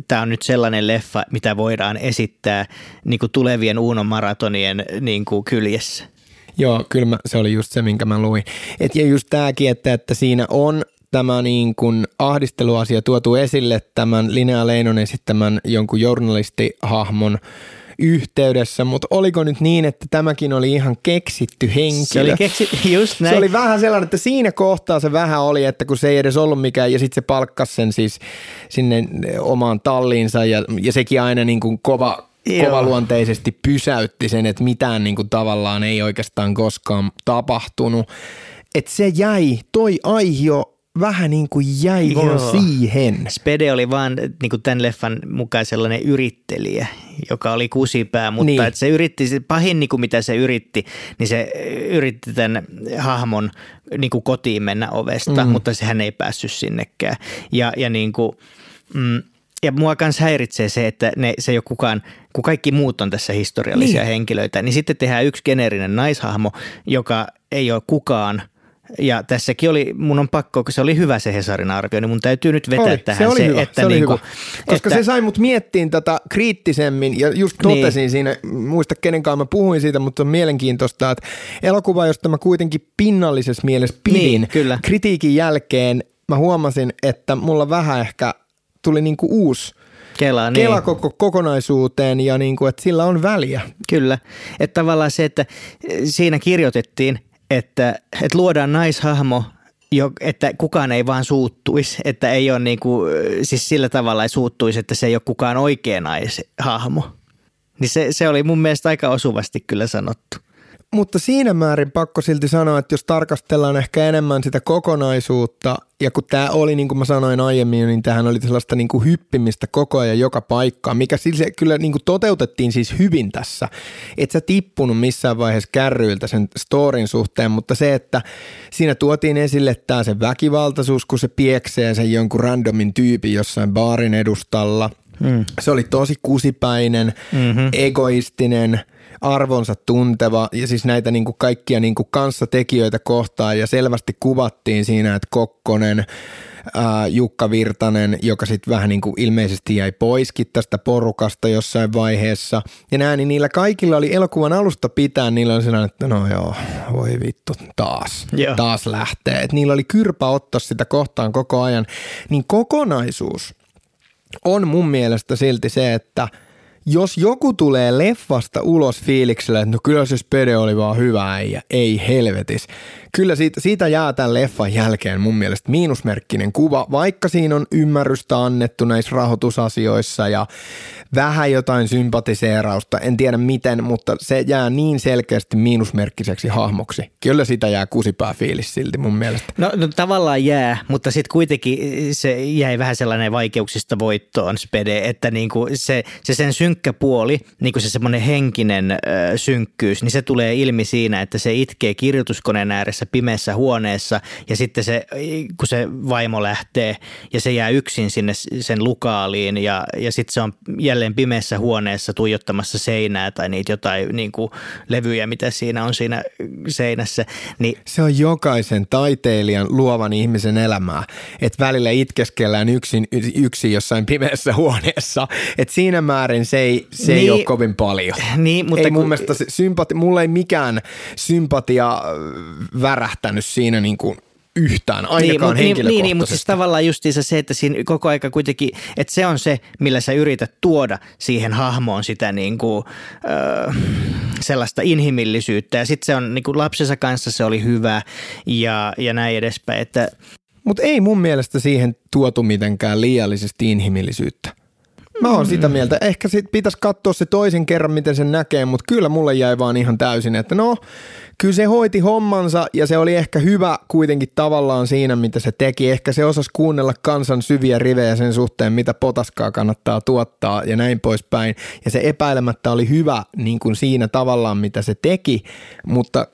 tämä on nyt sellainen leffa, mitä voidaan esittää niin kuin tulevien Uunon maratonien niin kuin kyljessä. Joo, kyllä mä, se oli just se, minkä mä luin. Et ja just tämäkin, että, että siinä on tämä niin kuin ahdisteluasia tuotu esille tämän Linnea Leinonen esittämän jonkun journalistihahmon yhteydessä, mutta oliko nyt niin, että tämäkin oli ihan keksitty henkilö? Se oli keksi, just näin. Se oli vähän sellainen, että siinä kohtaa se vähän oli, että kun se ei edes ollut mikään, ja sitten se palkkasi sen siis sinne omaan talliinsa, ja, ja sekin aina niin kuin kova, kovaluonteisesti pysäytti sen, että mitään niin kuin tavallaan ei oikeastaan koskaan tapahtunut. Että se jäi, toi aihio vähän niin kuin jäi Joo. siihen. Spede oli vaan niin kuin tämän leffan mukaan sellainen yrittelijä, joka oli kusipää, mutta Niin. niin. että se yritti, se pahin niin kuin mitä se yritti, niin se yritti tämän hahmon niin kuin kotiin mennä ovesta, mm. mutta sehän ei päässyt sinnekään. Ja, ja niin kuin, mm, ja mua myös häiritsee se, että ne, se ei ole kukaan, kun kaikki muut on tässä historiallisia niin. henkilöitä, niin sitten tehdään yksi geneerinen naishahmo, joka ei ole kukaan. Ja tässäkin oli, mun on pakko, kun se oli hyvä se Hesarin arvio, niin mun täytyy nyt vetää oli, tähän se, oli hyvä, että se oli niinku, hyvä. Koska että, se sai mut miettiin tätä kriittisemmin ja just Niin. totesin niin. siinä, muista kenenkaan mä puhuin siitä, mutta on mielenkiintoista, että elokuva, josta mä kuitenkin pinnallisessa mielessä pidin Niin, kyllä. kritiikin jälkeen, mä huomasin, että mulla vähän ehkä tuli niinku uusi Kela, niin. kela koko kokonaisuuteen ja niinku, että sillä on väliä. Kyllä. Että tavallaan se, että siinä kirjoitettiin, että, että luodaan naishahmo, jo, että kukaan ei vaan suuttuisi, että ei ole niin kuin, siis sillä tavalla ei suuttuisi, että se ei ole kukaan oikea naishahmo. Niin se, se oli mun mielestä aika osuvasti kyllä sanottu. Mutta siinä määrin pakko silti sanoa, että jos tarkastellaan ehkä enemmän sitä kokonaisuutta, ja kun tämä oli, niin kuin mä sanoin aiemmin, niin tähän oli sellaista niin kuin hyppimistä koko ajan joka paikkaan, mikä siis kyllä niin kuin toteutettiin siis hyvin tässä. Et sä tippunut missään vaiheessa kärryiltä sen storin suhteen, mutta se, että siinä tuotiin esille tämä se väkivaltaisuus, kun se pieksee sen jonkun randomin tyypin jossain baarin edustalla. Mm. Se oli tosi kusipäinen, mm-hmm. egoistinen – arvonsa tunteva ja siis näitä niin kuin kaikkia niin kuin kanssatekijöitä kohtaan ja selvästi kuvattiin siinä, että Kokkonen, ää, Jukka Virtanen, joka sitten vähän niin kuin ilmeisesti jäi poiskin tästä porukasta jossain vaiheessa. Ja näin, niin niillä kaikilla oli elokuvan alusta pitää, niillä oli sellainen, että no joo, voi vittu, taas, yeah. taas lähtee. Et niillä oli kyrpä ottaa sitä kohtaan koko ajan. Niin kokonaisuus on mun mielestä silti se, että – jos joku tulee leffasta ulos fiiliksellä, että no kyllä se spede oli vaan hyvä ja ei helvetis. Kyllä siitä, siitä jää tämän leffan jälkeen mun mielestä miinusmerkkinen kuva, vaikka siinä on ymmärrystä annettu näissä rahoitusasioissa ja vähän jotain sympatiseerausta, en tiedä miten, mutta se jää niin selkeästi miinusmerkkiseksi hahmoksi. Kyllä sitä jää kusipää fiilis silti mun mielestä. No, no tavallaan jää, mutta sitten kuitenkin se jäi vähän sellainen vaikeuksista voittoon spede, että niinku se, se sen synkkä puoli, niinku se semmoinen henkinen äh, synkkyys, niin se tulee ilmi siinä, että se itkee kirjoituskoneen ääressä pimeässä huoneessa ja sitten se, kun se vaimo lähtee ja se jää yksin sinne sen lukaaliin ja, ja sitten se on jälleen pimeässä huoneessa tuijottamassa seinää tai niitä jotain niin kuin levyjä, mitä siinä on siinä seinässä. Niin, se on jokaisen taiteilijan luovan ihmisen elämää, että välillä itkeskellään yksin, yksin jossain pimeässä huoneessa. Että siinä määrin se ei, se niin, ei ole kovin paljon. Niin, mutta ei mun kun... mielestä sympati, mulla ei mikään sympatia värähtänyt siinä niin kuin yhtään, ainakaan niin, niin, niin, niin, mutta siis tavallaan justiinsa se, että siinä koko aika kuitenkin, että se on se, millä sä yrität tuoda siihen hahmoon sitä niin kuin, äh, sellaista inhimillisyyttä. Ja sitten se on niin kuin lapsensa kanssa se oli hyvä ja, ja näin edespäin. Että... Mutta ei mun mielestä siihen tuotu mitenkään liiallisesti inhimillisyyttä. Mä oon sitä mieltä. Ehkä sit pitäisi katsoa se toisen kerran, miten sen näkee, mutta kyllä mulle jäi vaan ihan täysin, että no, kyllä se hoiti hommansa ja se oli ehkä hyvä kuitenkin tavallaan siinä, mitä se teki. Ehkä se osasi kuunnella kansan syviä rivejä sen suhteen, mitä potaskaa kannattaa tuottaa ja näin poispäin. Ja se epäilemättä oli hyvä niin kuin siinä tavallaan, mitä se teki, mutta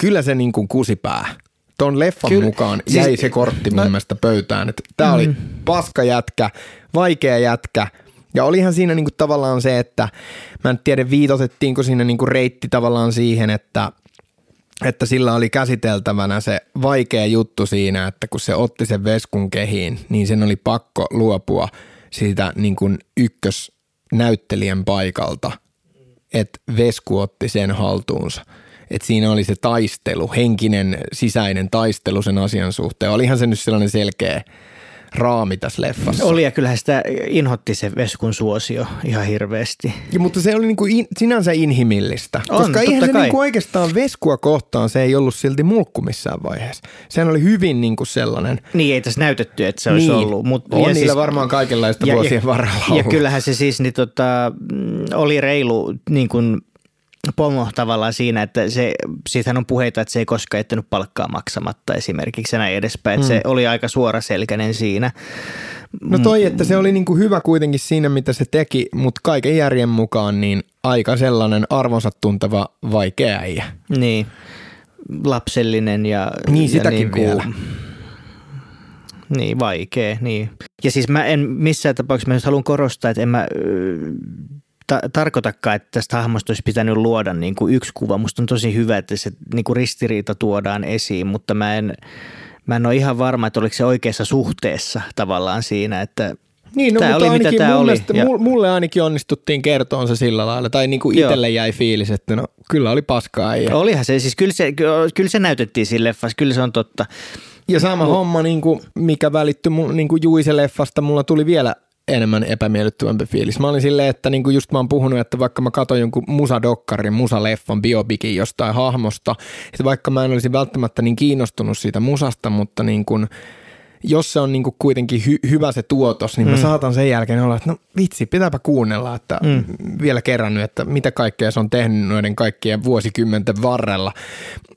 kyllä se niin kuin kusipää ton leffan Kyllä, mukaan siis, jäi se kortti mun no, mielestä pöytään. Että tää mm. oli paska jätkä, vaikea jätkä. Ja olihan siinä niinku tavallaan se, että mä en tiedä viitotettiinko siinä niinku reitti tavallaan siihen, että että sillä oli käsiteltävänä se vaikea juttu siinä, että kun se otti sen veskun kehiin, niin sen oli pakko luopua siitä niin kuin ykkösnäyttelijän paikalta, että vesku otti sen haltuunsa – että siinä oli se taistelu, henkinen sisäinen taistelu sen asian suhteen. Olihan se nyt sellainen selkeä raami tässä leffassa. Oli ja kyllähän sitä inhotti se Veskun suosio ihan hirveästi. Ja, mutta se oli niinku in, sinänsä inhimillistä, on, koska eihän se niinku oikeastaan Veskua kohtaan se ei ollut silti mulkku missään vaiheessa. Sehän oli hyvin niinku sellainen. Niin ei tässä näytetty, että se olisi niin. ollut. Mut, on ja niillä siis, varmaan kaikenlaista ja, vuosien ja, varrella ollut. Ja kyllähän se siis niin tota, oli reilu niin kuin pomo tavallaan siinä, että se, siitähän on puheita, että se ei koskaan jättänyt palkkaa maksamatta esimerkiksi näin edespäin, että mm. se oli aika suoraselkäinen siinä. No toi, että se oli niinku hyvä kuitenkin siinä, mitä se teki, mutta kaiken järjen mukaan niin aika sellainen arvonsa tunteva vaikea äijä. Niin, lapsellinen ja... Niin, sitäkin ja niin vielä. Niin, vaikea, niin. Ja siis mä en missään tapauksessa, mä haluan korostaa, että en mä ta- tarkoitakaan, että tästä hahmosta olisi pitänyt luoda niin kuin yksi kuva. Musta on tosi hyvä, että se niin kuin ristiriita tuodaan esiin, mutta mä en, mä en ole ihan varma, että oliko se oikeassa suhteessa tavallaan siinä, että niin, no, tämä mutta oli mitä tämä oli. Mielestä, ja... Mulle ainakin onnistuttiin kertoa se sillä lailla, tai niin kuin itselle jäi fiilis, että no kyllä oli paskaa. Ja... Olihan se, siis kyllä se, kyllä se näytettiin siinä leffassa, kyllä se on totta. Ja sama Mut... homma, niin kuin, mikä välittyi niin kuin Juise-leffasta, mulla tuli vielä enemmän epämiellyttävämpi fiilis. Mä olin silleen, että niinku just mä oon puhunut, että vaikka mä katsoin jonkun musadokkarin, musaleffan, biobikin jostain hahmosta, että vaikka mä en olisi välttämättä niin kiinnostunut siitä musasta, mutta niin kuin jos se on niin kuin kuitenkin hy- hyvä se tuotos, niin mm. mä saatan sen jälkeen olla, että no vitsi, pitääpä kuunnella, että mm. vielä kerran nyt, että mitä kaikkea se on tehnyt noiden kaikkien vuosikymmenten varrella.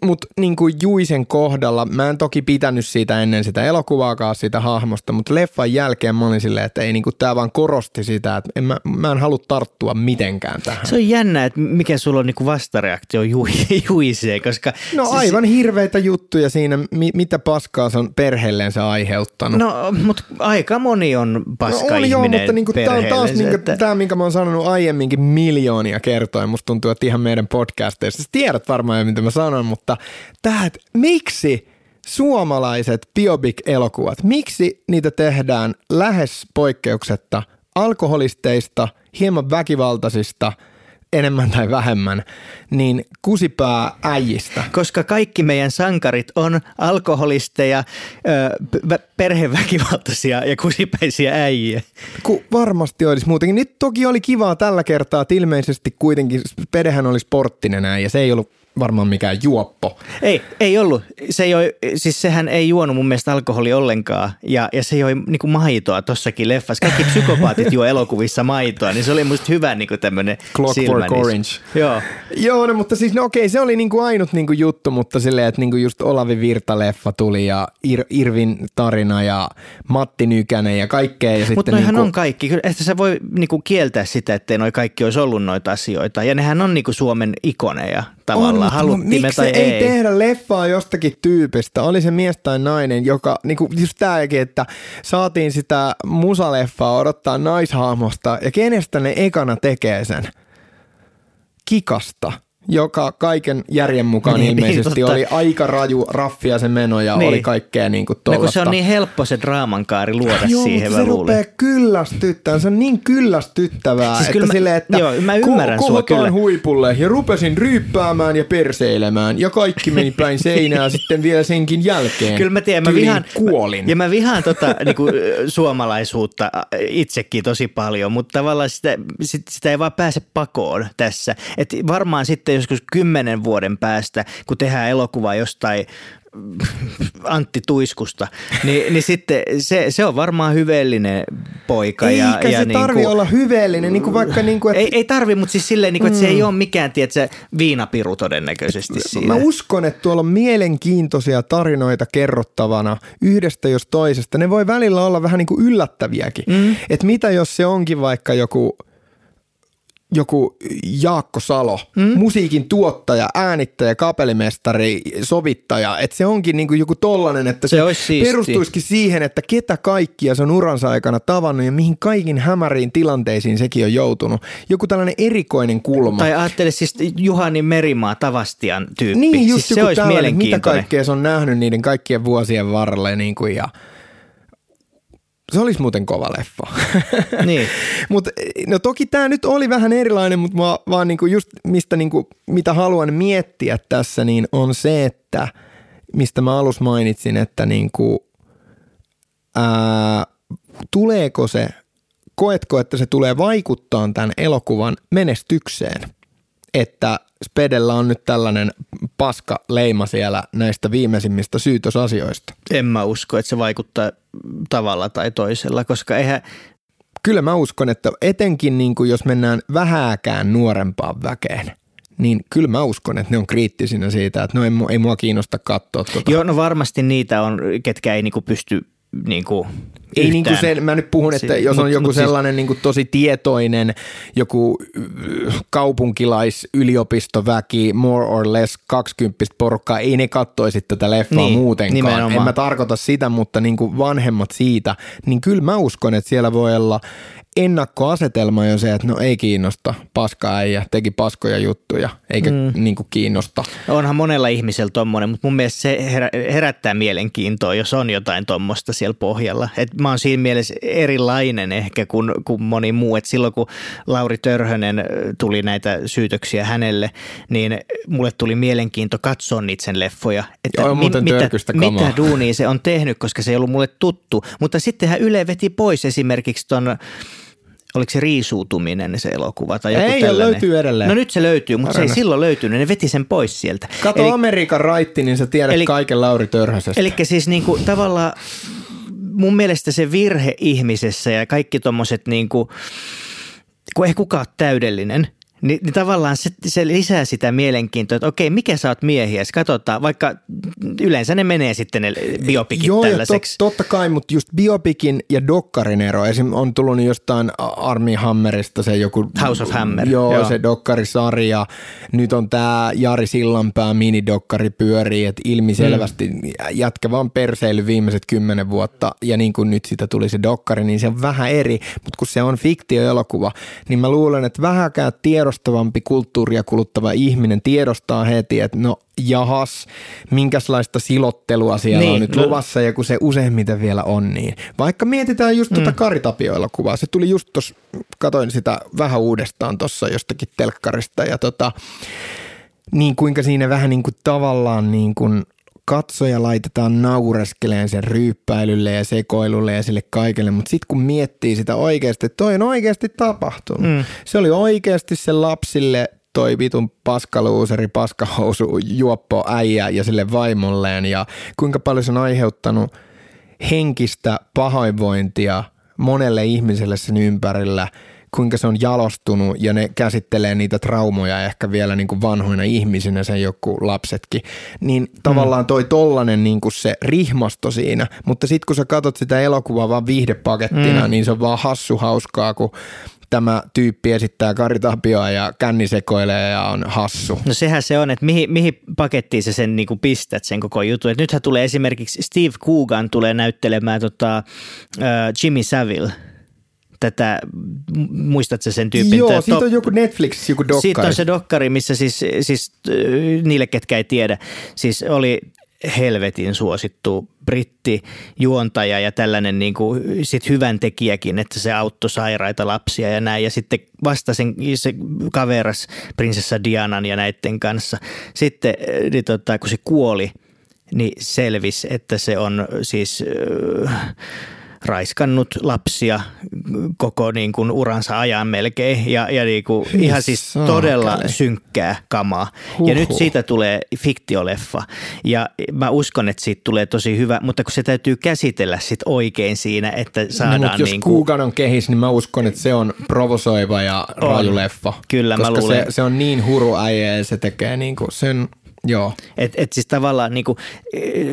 Mutta niin kuin Juisen kohdalla, mä en toki pitänyt siitä ennen sitä elokuvaakaan siitä hahmosta, mutta leffan jälkeen mä olin silleen, että ei niin kuin, tää vaan korosti sitä, että en mä, mä en halua tarttua mitenkään tähän. Se on jännä, että mikä sulla on niin kuin vastareaktio ju- Juiseen, koska... No se- aivan hirveitä juttuja siinä, mi- mitä paskaa se on perheelleensä aiheuttanut. No, mutta aika moni on paska No on ihminen joo, mutta niinku tämä on taas perheellensä, minkä, että- tämä, minkä mä oon sanonut aiemminkin miljoonia kertoja. Musta tuntuu, että ihan meidän podcasteissa. Sä tiedät varmaan jo, mitä mä sanon, mutta tämä, että miksi suomalaiset biopic-elokuvat, miksi niitä tehdään lähes poikkeuksetta alkoholisteista, hieman väkivaltaisista, enemmän tai vähemmän, niin kusipää äijistä. koska kaikki meidän sankarit on alkoholisteja, perheväkivaltaisia ja kusipäisiä äijiä. Kun varmasti olisi muutenkin. Nyt toki oli kivaa tällä kertaa, että ilmeisesti kuitenkin Pedehän oli sporttinen näin ja se ei ollut varmaan mikään juoppo. Ei, ei ollut. Se joi, siis sehän ei juonut mun mielestä alkoholi ollenkaan ja, ja se joi niinku maitoa tossakin leffassa. Kaikki psykopaatit juo elokuvissa maitoa, niin se oli musta hyvä niinku tämmönen Clockwork. Orange. Joo. Joo, no, mutta siis no okei, se oli niinku ainut niinku juttu, mutta silleen, että niinku just Olavi Virta-leffa tuli ja Ir- Irvin tarina ja Matti Nykänen ja kaikkea. Ja Mutta sitten noihän niinku, on kaikki. Kyllä, Että sä voi niinku kieltää sitä, ettei noi kaikki olisi ollut noita asioita. Ja nehän on niinku Suomen ikoneja tavallaan. mutta Haluttiin me miksi tai ei, ei. tehdä leffaa jostakin tyypistä, oli se mies tai nainen, joka, niinku just tämäkin, että saatiin sitä musaleffaa odottaa naishahmosta ja kenestä ne ekana tekee sen? Kikasta joka kaiken järjen mukaan Niin, niin, ilmeisesti totta. oli aika raju raffia se meno ja Niin. oli kaikkea niin kuin No kun se on niin helppo se draamankaari luoda Joo, siihen, mutta se luulen. rupeaa kyllästyttämään. Se on niin kyllästyttävää, Siis kyllä että mä- sille, että joo, mä ymmärrän ko- sua kyllä. huipulle ja rupesin ryyppäämään ja perseilemään ja kaikki meni päin seinää sitten vielä senkin jälkeen. Kyllä mä tiedän, mä vihaan, kuolin. ja mä vihaan tota, niinku, suomalaisuutta ä, itsekin tosi paljon, mutta tavallaan sitä, sit, sitä ei vaan pääse pakoon tässä. Et varmaan sitten joskus kymmenen vuoden päästä, kun tehdään elokuvaa jostain mm, Antti Tuiskusta, niin, niin sitten se, se on varmaan hyveellinen poika. Eikä ja, ja se niin tarvi olla hyveellinen, niin kuin vaikka niin kuin, että Ei, ei tarvi, mutta siis silleen, niin kuin, että se ei ole mikään, tiedätkö, viinapiru todennäköisesti siinä. Mä uskon, että tuolla on mielenkiintoisia tarinoita kerrottavana yhdestä jos toisesta. Ne voi välillä olla vähän niin kuin yllättäviäkin. Mm. Että mitä jos se onkin vaikka joku joku Jaakko Salo, mm. musiikin tuottaja, äänittäjä, kapellimestari, sovittaja, että se onkin niin kuin joku tollanen, että se, Se perustuisikin siihen, että ketä kaikkia se on uransa aikana tavannut ja mihin kaikin hämäriin tilanteisiin sekin on joutunut. Joku tällainen erikoinen kulma. Tai ajattele siis Juhani Merimaa Tavastian tyyppi. Niin, just siis joku se olisi tällainen, mitä mielenkiintoinen. kaikkea se on nähnyt niiden kaikkien vuosien varrella ja niin kuin, ja se olisi muuten kova leffa. Niin. Mutta no toki tämä nyt oli vähän erilainen, mutta mä vaan niinku just mistä niinku, mitä haluan miettiä tässä, niin on se, että mistä mä alussa mainitsin, että niinku, ää, tuleeko se, koetko, että se tulee vaikuttaa tämän elokuvan menestykseen? Että Spedellä on nyt tällainen paska leima siellä näistä viimeisimmistä syytösasioista. En mä usko, että se vaikuttaa tavalla tai toisella, koska eihän, Kyllä mä uskon, että etenkin niin kuin jos mennään vähääkään nuorempaan väkeen, niin kyllä mä uskon, että ne on kriittisinä siitä, että no ei, mua- ei mua kiinnosta katsoa tuota. joo, no varmasti niitä on, ketkä ei niinku pysty niinku Ei niin kuin yhtään- se, mä nyt puhun, että Si- jos on mut- joku mut siis- sellainen niin kuin tosi tietoinen, joku äh, kaupunkilais yliopistoväki, more or less 20 porukkaa, ei ne kattoisi tätä leffaa Niin, muutenkaan. nimenomaan. En mä tarkoita sitä, mutta niin kuin vanhemmat siitä, niin kyllä mä uskon, että siellä voi olla ennakkoasetelma jo se, että no ei kiinnosta, paska äijä, teki paskoja juttuja, eikä mm. niin kuin kiinnosta. Onhan monella ihmisellä tommonen, mutta mun mielestä se herä, herättää mielenkiintoa, jos on jotain tommosta siellä pohjalla. Et mä oon siinä mielessä erilainen ehkä kuin, kuin moni muu. Et silloin kun Lauri Törhönen tuli näitä syytöksiä hänelle, niin mulle tuli mielenkiinto katsoa niitä sen leffoja. Että Joo, muuten mitä, kamaa. mitä duunia se on tehnyt, koska se ei ollut mulle tuttu. Mutta sittenhän Yle veti pois esimerkiksi ton oliko se riisuutuminen se elokuva tai joku Ei, tällainen. löytyy edelleen. No nyt se löytyy, mutta se ei silloin löytynyt. Ne veti sen pois sieltä. Kato Eli- Amerikan raitti, niin sä tiedät Eli- kaiken Lauri Törhösestä. Eli siis niinku tavallaan mun mielestä se virhe ihmisessä ja kaikki tommoset niin kuin, kun ei kukaan ole täydellinen – niin, niin tavallaan se, se lisää sitä mielenkiintoa, että okei, mikä sä oot miehiä? Katsotaan, vaikka yleensä ne menee sitten ne biopikit Joo, tällaiseksi. Tot, totta kai, mutta just biopikin ja dokkarin ero. Esim. on tullut jostain Armi Hammerista se joku... House of Hammer. Joo, joo. se dokkarisarja. Nyt on tämä Jari Sillanpää minidokkari pyörii, että ilmiselvästi mm. jätkä vaan perseily viimeiset kymmenen vuotta ja niin kuin nyt sitä tuli se dokkari, niin se on vähän eri, mutta kun se on fiktioelokuva, niin mä luulen, että vähäkään tiedosta tiedostavampi kulttuuria kuluttava ihminen tiedostaa heti, että no jahas, minkälaista silottelua siellä niin, on nyt no. luvassa ja kun se useimmiten vielä on niin. Vaikka mietitään just tuota mm. tuota Kari kuvaa, se tuli just tuossa, katoin sitä vähän uudestaan tuossa jostakin telkkarista ja tota, niin kuinka siinä vähän niin kuin tavallaan niin kuin katsoja laitetaan naureskeleen sen ryyppäilylle ja sekoilulle ja sille kaikelle, mutta sitten kun miettii sitä oikeasti, että toi on oikeasti tapahtunut. Mm. Se oli oikeasti se lapsille toi vitun paskaluuseri, paskahousu, juoppo äijä ja sille vaimolleen ja kuinka paljon se on aiheuttanut henkistä pahoinvointia monelle ihmiselle sen ympärillä – kuinka se on jalostunut ja ne käsittelee niitä traumoja ehkä vielä niin kuin vanhoina ihmisinä sen joku lapsetkin, niin tavallaan toi tollanen niin kuin se rihmasto siinä, mutta sitten kun sä katsot sitä elokuvaa vaan viihdepakettina, mm. niin se on vaan hassu hauskaa, kun tämä tyyppi esittää karitapioa ja känni sekoilee ja on hassu. No sehän se on, että mihin, mihin pakettiin sä sen niin kuin pistät sen koko jutun. Et nythän tulee esimerkiksi Steve Coogan tulee näyttelemään tota, uh, Jimmy Saville – tätä, muistatko sen tyypin? Joo, siitä on joku Netflix, joku dokkari. Siitä on se dokkari, missä siis, siis niille, ketkä ei tiedä, siis oli helvetin suosittu brittijuontaja ja tällainen niin kuin, sit hyvän tekijäkin, että se auttoi sairaita lapsia ja näin. Ja sitten vasta sen, se kaveras prinsessa Dianan ja näiden kanssa. Sitten niin tota, kun se kuoli, niin selvisi, että se on siis... Äh, raiskannut lapsia koko niin kuin uransa ajan melkein ja, ja niin kuin ihan siis todella synkkää kamaa. Huhhuh. Ja nyt siitä tulee fiktioleffa ja mä uskon, että siitä tulee tosi hyvä, mutta kun se täytyy käsitellä sit oikein siinä, että saadaan no, jos niin kuin... Kuukan on kehis, niin mä uskon, että se on provosoiva ja raju leffa. Kyllä koska mä luulen. Se, se on niin huru äijä ja se tekee niin kuin sen Joo. Et, et siis tavallaan niin kuin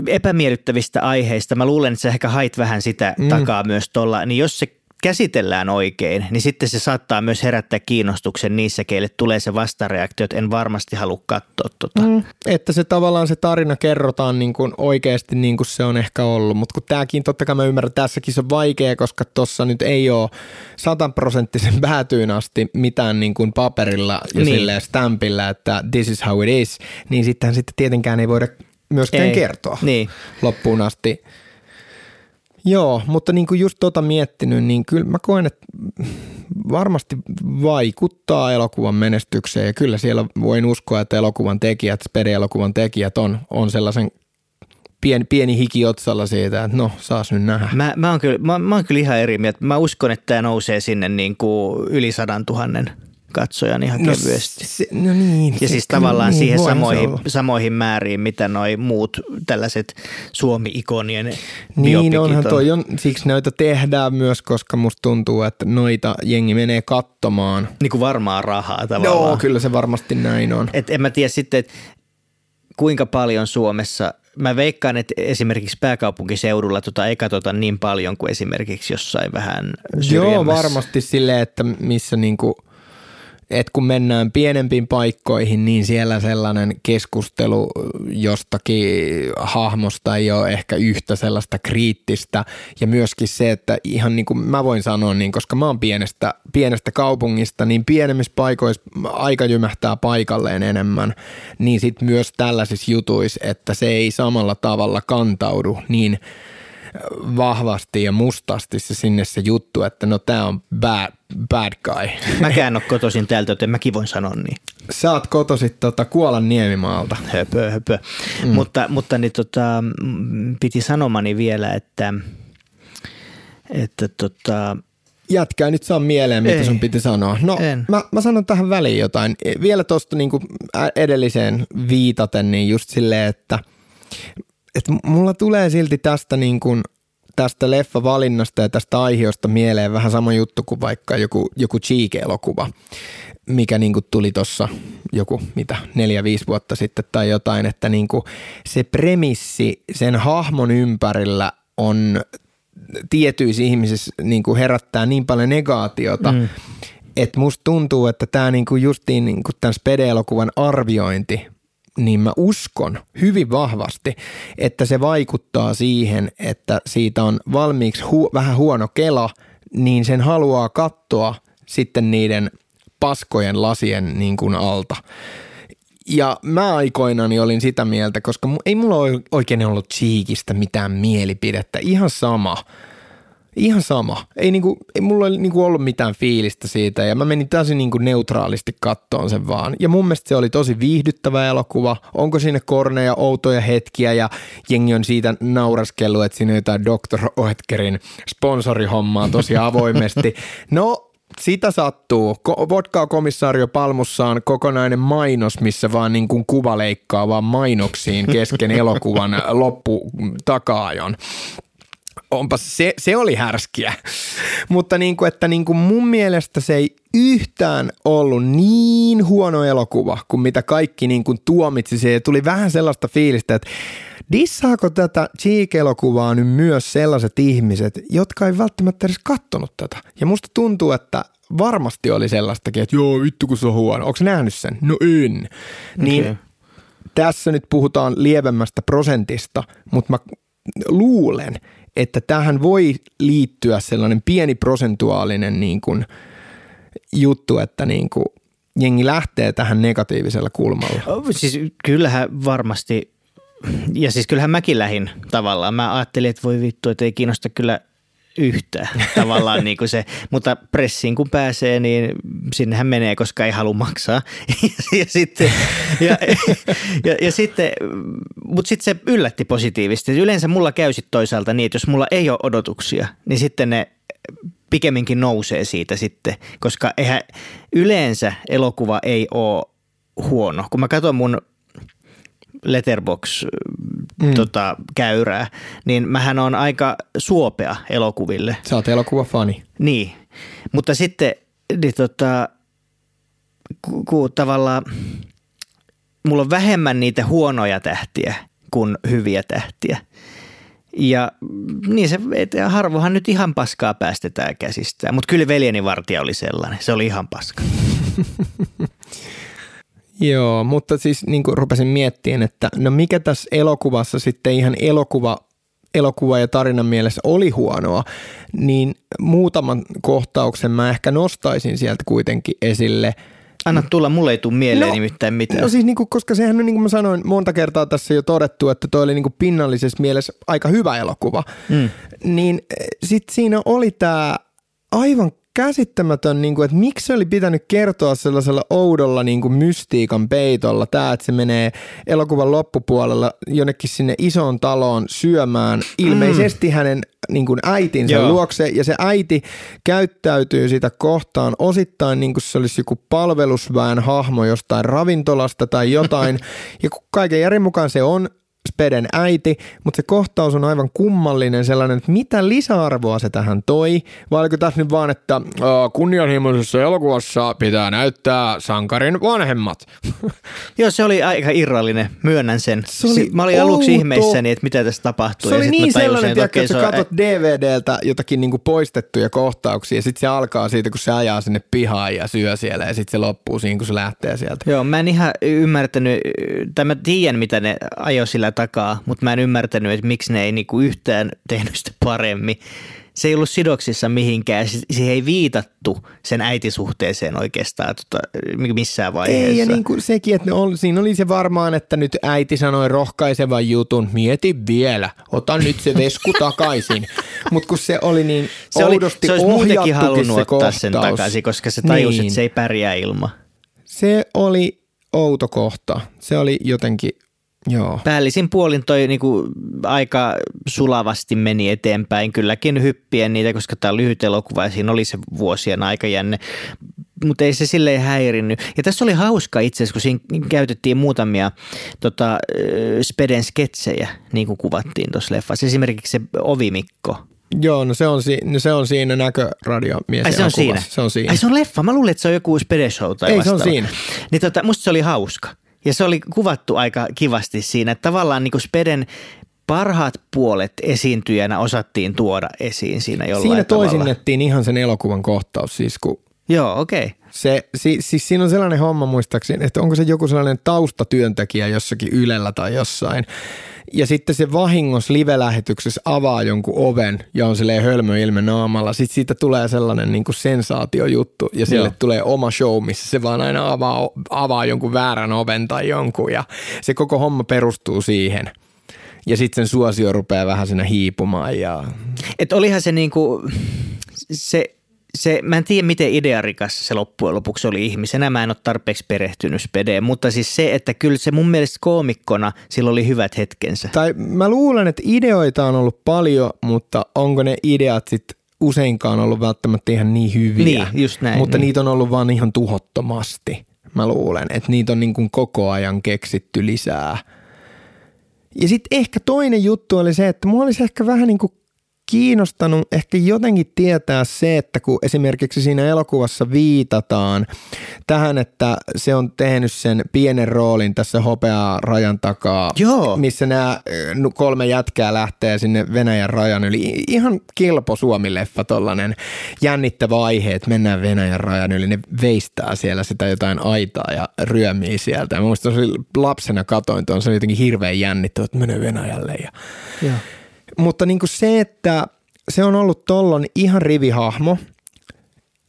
epämiellyttävistä aiheista, mä luulen, että sä ehkä hait vähän sitä mm. takaa myös tuolla, niin jos se käsitellään oikein, niin sitten se saattaa myös herättää kiinnostuksen niissä, keille tulee se vastareaktio, että en varmasti halua katsoa tota. Mm, että se tavallaan se tarina kerrotaan niin kuin oikeasti niin kuin se on ehkä ollut, mutta kun tämäkin totta kai mä ymmärrän, tässäkin se on vaikea, koska tuossa nyt ei ole sataprosenttisen päätyyn asti mitään niin kuin paperilla ja niin. silleen stampilla, että this is how it is, niin sitten sitten tietenkään ei voida myöskään ei. kertoa niin. loppuun asti. Joo, mutta niin kuin just tota miettinyt, niin kyllä mä koen, että varmasti vaikuttaa elokuvan menestykseen ja kyllä siellä voin uskoa, että elokuvan tekijät, spede-elokuvan tekijät on, on sellaisen pieni, pieni hiki otsalla siitä, että no, saas nyt nähdä. Mä, mä, oon kyllä, mä, mä oon kyllä ihan eri mieltä. Mä uskon, että tämä nousee sinne niin kuin yli sadan tuhannen katsojan ihan no, kevyesti. Se, no niin. Ja siis tavallaan niin, siihen samoihin, samoihin määriin, mitä noi muut tällaiset Suomi-ikonien Niin onhan on. toi on, siksi näitä tehdään myös, koska musta tuntuu, että noita jengi menee katsomaan. Niin kuin varmaan rahaa tavallaan. Joo, kyllä se varmasti näin on. Et en mä tiedä sitten, että kuinka paljon Suomessa mä veikkaan, että esimerkiksi pääkaupunkiseudulla tota ei katsota niin paljon kuin esimerkiksi jossain vähän Joo, varmasti silleen, että missä niinku – että kun mennään pienempiin paikkoihin, niin siellä sellainen keskustelu jostakin hahmosta ei ole ehkä yhtä sellaista kriittistä. Ja myöskin se, että ihan niin kuin mä voin sanoa, niin koska mä oon pienestä, pienestä kaupungista, niin pienemmissä paikoissa aika jymähtää paikalleen enemmän. Niin sitten myös tällaisissa jutuissa, että se ei samalla tavalla kantaudu niin – vahvasti ja mustasti se sinne se juttu, että no tämä on bad, bad guy. Mäkään ole kotoisin täältä, joten mäkin voin sanoa niin. Sä oot kotoisit tota Kuolan Niemimaalta. Höpö, höpö. Mm. Mutta, mutta niin tota, piti sanomani vielä, että, että tota, Jätkää nyt saa mieleen, mitä Ei, sun piti sanoa. No, mä, mä sanon tähän väliin jotain. Vielä tuosta niinku edelliseen viitaten, niin just silleen, että et mulla tulee silti tästä niin kuin, tästä leffavalinnasta ja tästä aiheesta mieleen vähän sama juttu kuin vaikka joku, joku Cheek-elokuva, mikä niin kuin tuli tuossa joku mitä neljä, viisi vuotta sitten tai jotain, että niin kuin se premissi sen hahmon ympärillä on tietyissä ihmisissä niin kuin herättää niin paljon negaatiota, mm. että musta tuntuu, että tämä niin kuin justiin niin kuin tämän spede-elokuvan arviointi niin mä uskon hyvin vahvasti, että se vaikuttaa siihen, että siitä on valmiiksi hu- vähän huono kela, niin sen haluaa katsoa sitten niiden paskojen lasien niin kuin alta. Ja mä aikoinani olin sitä mieltä, koska ei mulla oikein ollut Cheekistä mitään mielipidettä. Ihan sama – Ihan sama. Ei, niinku, ei mulla ei niinku ollut mitään fiilistä siitä ja mä menin täysin niinku neutraalisti kattoon sen vaan. Ja mun mielestä se oli tosi viihdyttävä elokuva. Onko sinne korneja, outoja hetkiä ja jengi on siitä nauraskellut, että siinä jotain Dr. Oetkerin sponsorihommaa tosi avoimesti. No sitä sattuu. Vodkaa komissaario Palmussaan kokonainen mainos, missä vaan niin kuin kuva leikkaa vaan mainoksiin kesken elokuvan loppu takaajon onpa se, se oli härskiä. Mutta niin kuin, että niin kuin mun mielestä se ei yhtään ollut niin huono elokuva kuin mitä kaikki niin kuin tuomitsi. Se tuli vähän sellaista fiilistä, että dissaako tätä Cheek-elokuvaa nyt myös sellaiset ihmiset, jotka ei välttämättä edes kattonut tätä. Ja musta tuntuu, että varmasti oli sellaistakin, että joo, vittu kun se on huono. Onko nähnyt sen? No en. Okay. Niin tässä nyt puhutaan lievemmästä prosentista, mutta mä luulen, että tähän voi liittyä sellainen pieni prosentuaalinen niin kuin juttu, että niin kuin jengi lähtee tähän negatiivisella kulmalla. Siis kyllähän varmasti, ja siis kyllähän mäkin lähin tavallaan. Mä ajattelin, että voi vittu, että ei kiinnosta kyllä yhtään tavallaan niin kuin se, mutta pressiin kun pääsee, niin sinnehän menee, koska ei halua maksaa. ja, ja sitten, ja, ja, ja sitten, mutta sitten se yllätti positiivisesti. Yleensä mulla käy sitten toisaalta niin, että jos mulla ei ole odotuksia, niin sitten ne pikemminkin nousee siitä sitten, koska eihän yleensä elokuva ei ole huono. Kun mä katson mun letterbox mm. tota, käyrää, niin mähän on aika suopea elokuville. Sä oot elokuvafani. Niin, mutta sitten niin tota, kun, kun tavallaan mulla on vähemmän niitä huonoja tähtiä kuin hyviä tähtiä. Ja niin se, et, harvohan nyt ihan paskaa päästetään käsistään, mutta kyllä veljeni vartija oli sellainen, se oli ihan paska. Joo, mutta siis niin kuin rupesin miettimään, että no mikä tässä elokuvassa sitten ihan elokuva, elokuva ja tarinan mielessä oli huonoa, niin muutaman kohtauksen mä ehkä nostaisin sieltä kuitenkin esille. Anna tulla, mulle ei tule mieleen no, nimittäin mitään. No siis niin kuin, koska sehän on niin kuin mä sanoin monta kertaa tässä jo todettu, että toi oli niin kuin pinnallisessa mielessä aika hyvä elokuva. Mm. Niin eh, sitten siinä oli tämä aivan käsittämätön, niin kuin, että miksi se oli pitänyt kertoa sellaisella oudolla niin kuin mystiikan peitolla tämä, että se menee elokuvan loppupuolella jonnekin sinne isoon taloon syömään ilmeisesti mm. hänen niin kuin äitinsä Joo. luokse ja se äiti käyttäytyy sitä kohtaan osittain niin kuin se olisi joku palvelusväen hahmo jostain ravintolasta tai jotain ja kaiken järjen mukaan se on Speden äiti, mutta se kohtaus on aivan kummallinen sellainen, että mitä lisäarvoa se tähän toi, vai oliko tässä nyt vaan, että kunnianhimoisessa elokuvassa pitää näyttää sankarin vanhemmat. Joo, se oli aika irrallinen, myönnän sen. Se oli mä olin outo. aluksi ihmeissäni, että mitä tässä tapahtuu. Se oli niin sellainen, että, että, että sä katsot DVDltä jotakin niinku poistettuja kohtauksia, ja sitten se alkaa siitä, kun se ajaa sinne pihaan ja syö siellä, ja sitten se loppuu siinä, kun se lähtee sieltä. Joo, mä en ihan ymmärtänyt, tai mä tiedän, mitä ne ajoi sillä takaa, mutta mä en ymmärtänyt, että miksi ne ei niinku yhtään tehnyt sitä paremmin. Se ei ollut sidoksissa mihinkään, se ei viitattu sen äitisuhteeseen oikeastaan tota, missään vaiheessa. Ei, ja niin kuin sekin, että oli, siinä oli se varmaan, että nyt äiti sanoi rohkaisevan jutun, mieti vielä, ota nyt se vesku takaisin. Mutta kun se oli niin se oudosti oli, se olisi muutenkin halunnut se ottaa sen takaisin, koska se tajusi, niin. että se ei pärjää ilman. Se oli outo kohta. Se oli jotenkin Joo. Päällisin puolin toi niinku aika sulavasti meni eteenpäin. Kylläkin hyppien niitä, koska tämä lyhyt elokuva ja siinä oli se vuosien aikajänne. mutta ei se silleen häirinnyt. Ja tässä oli hauska itse asiassa, kun siinä käytettiin muutamia tota, Speden sketsejä, niin kuin kuvattiin tuossa leffassa. Esimerkiksi se Ovimikko, Joo, no se on, si- no se on siinä näköradiomies. Ai se on siinä? Se on siinä. Ai se on leffa? Mä luulin, että se on joku Spede Show tai Ei, se vastaava. on siinä. Niin tota, musta se oli hauska. Ja se oli kuvattu aika kivasti siinä, että tavallaan niin kuin Speden parhaat puolet esiintyjänä osattiin tuoda esiin siinä jollain Siinä tavalla. toisinnettiin ihan sen elokuvan kohtaus, siis kun Joo, okei. Okay. Se, si, siis siinä on sellainen homma muistaakseni, että onko se joku sellainen taustatyöntekijä jossakin Ylellä tai jossain. Ja sitten se vahingos live-lähetyksessä avaa jonkun oven ja on silleen hölmö ilme naamalla. Sitten siitä tulee sellainen niin kuin sensaatiojuttu ja sille Joo. tulee oma show, missä se vaan aina avaa, avaa jonkun väärän oven tai jonkun. Ja se koko homma perustuu siihen. Ja sitten sen suosio rupeaa vähän siinä hiipumaan ja Et olihan se niinku, se, se, mä en tiedä miten idearikas se loppujen lopuksi oli ihmisenä, mä en ole tarpeeksi perehtynyt Spedeen, mutta siis se, että kyllä se mun mielestä koomikkona sillä oli hyvät hetkensä. Tai mä luulen, että ideoita on ollut paljon, mutta onko ne ideat sitten useinkaan ollut välttämättä ihan niin hyviä. Niin, just näin, Mutta niin. niitä on ollut vaan ihan tuhottomasti. Mä luulen, että niitä on niin kuin koko ajan keksitty lisää. Ja sitten ehkä toinen juttu oli se, että mua olisi ehkä vähän niin kuin kiinnostanut ehkä jotenkin tietää se, että kun esimerkiksi siinä elokuvassa viitataan tähän, että se on tehnyt sen pienen roolin tässä hopeaa rajan takaa, Joo. missä nämä kolme jätkää lähtee sinne Venäjän rajan yli. Ihan kilpo Suomi-leffa tollanen jännittävä aihe, että mennään Venäjän rajan yli. Ne veistää siellä sitä jotain aitaa ja ryömii sieltä. Mä muistan, lapsena katoin tuon, se oli jotenkin hirveän jännittävä, että menee Venäjälle. Ja Joo. Mutta niin kuin se, että se on ollut tollon ihan rivihahmo.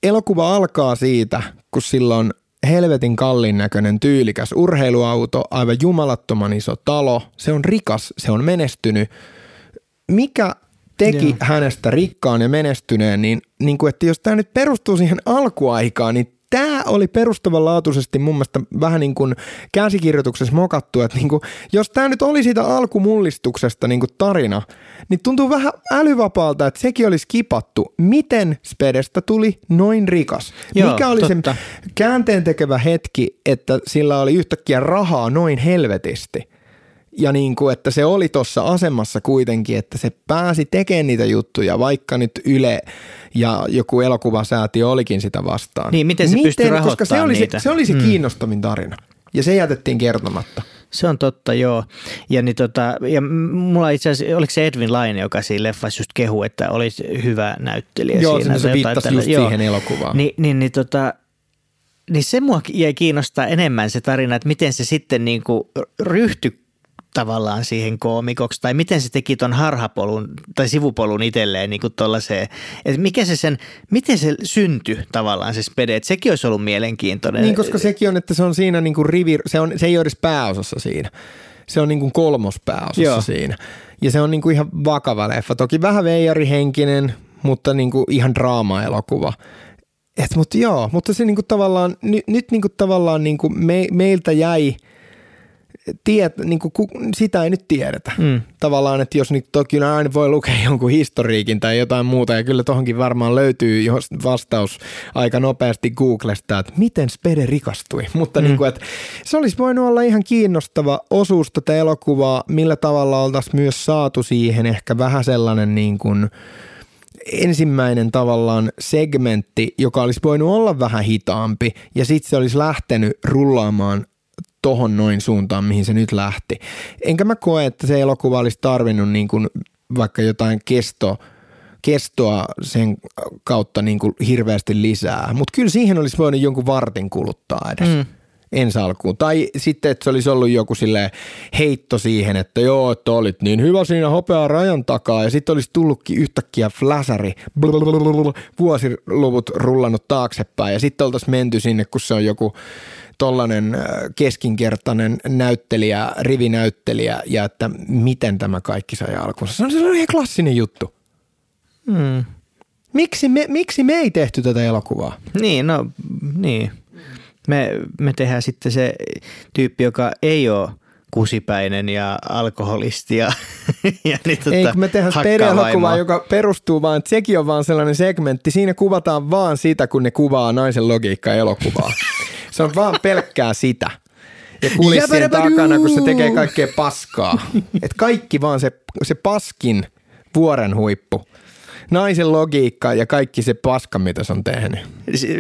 Elokuva alkaa siitä, kun sillä on helvetin kallin näköinen tyylikäs urheiluauto, aivan jumalattoman iso talo. Se on rikas, se on menestynyt. Mikä teki Joo. hänestä rikkaan ja menestyneen, niin, niin kuin, että jos tämä nyt perustuu siihen alkuaikaan, niin tämä oli perustavanlaatuisesti mun mielestä vähän niin kuin käsikirjoituksessa mokattu, että niin kuin, jos tämä nyt oli siitä alkumullistuksesta niin kuin tarina, niin tuntuu vähän älyvapaalta, että sekin olisi kipattu. Miten Spedestä tuli noin rikas? Joo, Mikä oli totta. se käänteen tekevä hetki, että sillä oli yhtäkkiä rahaa noin helvetisti? Ja niin kuin, että se oli tuossa asemassa kuitenkin, että se pääsi tekemään niitä juttuja, vaikka nyt Yle ja joku elokuvasäätiö olikin sitä vastaan. Niin, miten se pystyi Koska se rahoittamaan oli, niitä? se, se oli se Mm. kiinnostavin tarina. Ja se jätettiin kertomatta. Se on totta, joo. Ja, niin tota, ja mulla itse asiassa, oliko se Edwin Laine, joka siinä leffassa just kehu, että olisi hyvä näyttelijä Joo, siinä. se tai jotain viittasi tällä- just siihen elokuvaan. Niin, niin, niin, tota, niin se mua jäi kiinnostaa enemmän se tarina, että miten se sitten niin kuin ryhtyi tavallaan siihen koomikoksi, tai miten se teki ton harhapolun tai sivupolun itselleen niin kuin tollaiseen, että mikä se sen, miten se syntyi tavallaan se spede, että sekin olisi ollut mielenkiintoinen. Niin, koska sekin on, että se on siinä niin kuin rivi, se, on, se ei ole edes pääosassa siinä. Se on niin kuin kolmospääosassa Joo. siinä. Ja se on niin kuin ihan vakava leffa. Toki vähän veijarihenkinen, mutta niin kuin ihan draama-elokuva. Et, mutta joo, mutta se niinku tavallaan, nyt, nyt niinku tavallaan niinku me, meiltä jäi, tiet, niinku, ku, sitä ei nyt tiedetä. Mm. Tavallaan, että jos nyt toki aina voi lukea jonkun historiikin tai jotain muuta, ja kyllä tohonkin varmaan löytyy jos vastaus aika nopeasti Googlesta, että miten Spede rikastui. Mutta mm. niinku, että se olisi voinut olla ihan kiinnostava osuus tätä elokuvaa, millä tavalla oltaisiin myös saatu siihen ehkä vähän sellainen niin kuin, ensimmäinen tavallaan segmentti, joka olisi voinut olla vähän hitaampi ja sitten se olisi lähtenyt rullaamaan tohon noin suuntaan, mihin se nyt lähti. Enkä mä koe, että se elokuva olisi tarvinnut niin kuin vaikka jotain kesto, kestoa sen kautta niin kuin hirveästi lisää, mutta kyllä siihen olisi voinut jonkun vartin kuluttaa edes. Mm ensi alkuun. Tai sitten, että se olisi ollut joku sille heitto siihen, että joo, että olit niin hyvä siinä hopeaa rajan takaa ja sitten olisi tullutkin yhtäkkiä fläsäri, blablabla, vuosiluvut rullannut taaksepäin ja sitten oltaisiin menty sinne, kun se on joku tollainen äh, keskinkertainen näyttelijä, rivinäyttelijä ja että miten tämä kaikki sai alkunsa. Se on sellainen ihan klassinen juttu. Mm. Miksi me, miksi me ei tehty tätä elokuvaa? Niin, no niin. Me, me tehdään sitten se tyyppi, joka ei ole kusipäinen ja alkoholisti ja, ja niin, tota, Ei, kun me tehdään spede-elokuvaa, joka perustuu vaan, että sekin on vaan sellainen segmentti. Siinä kuvataan vaan sitä, kun ne kuvaa naisen logiikkaa elokuvaa. Se on vaan pelkkää sitä. Ja kulissien takana, kun se tekee kaikkea paskaa. Et kaikki vaan se, se paskin vuoren huippu naisen logiikka ja kaikki se paska, mitä se on tehnyt.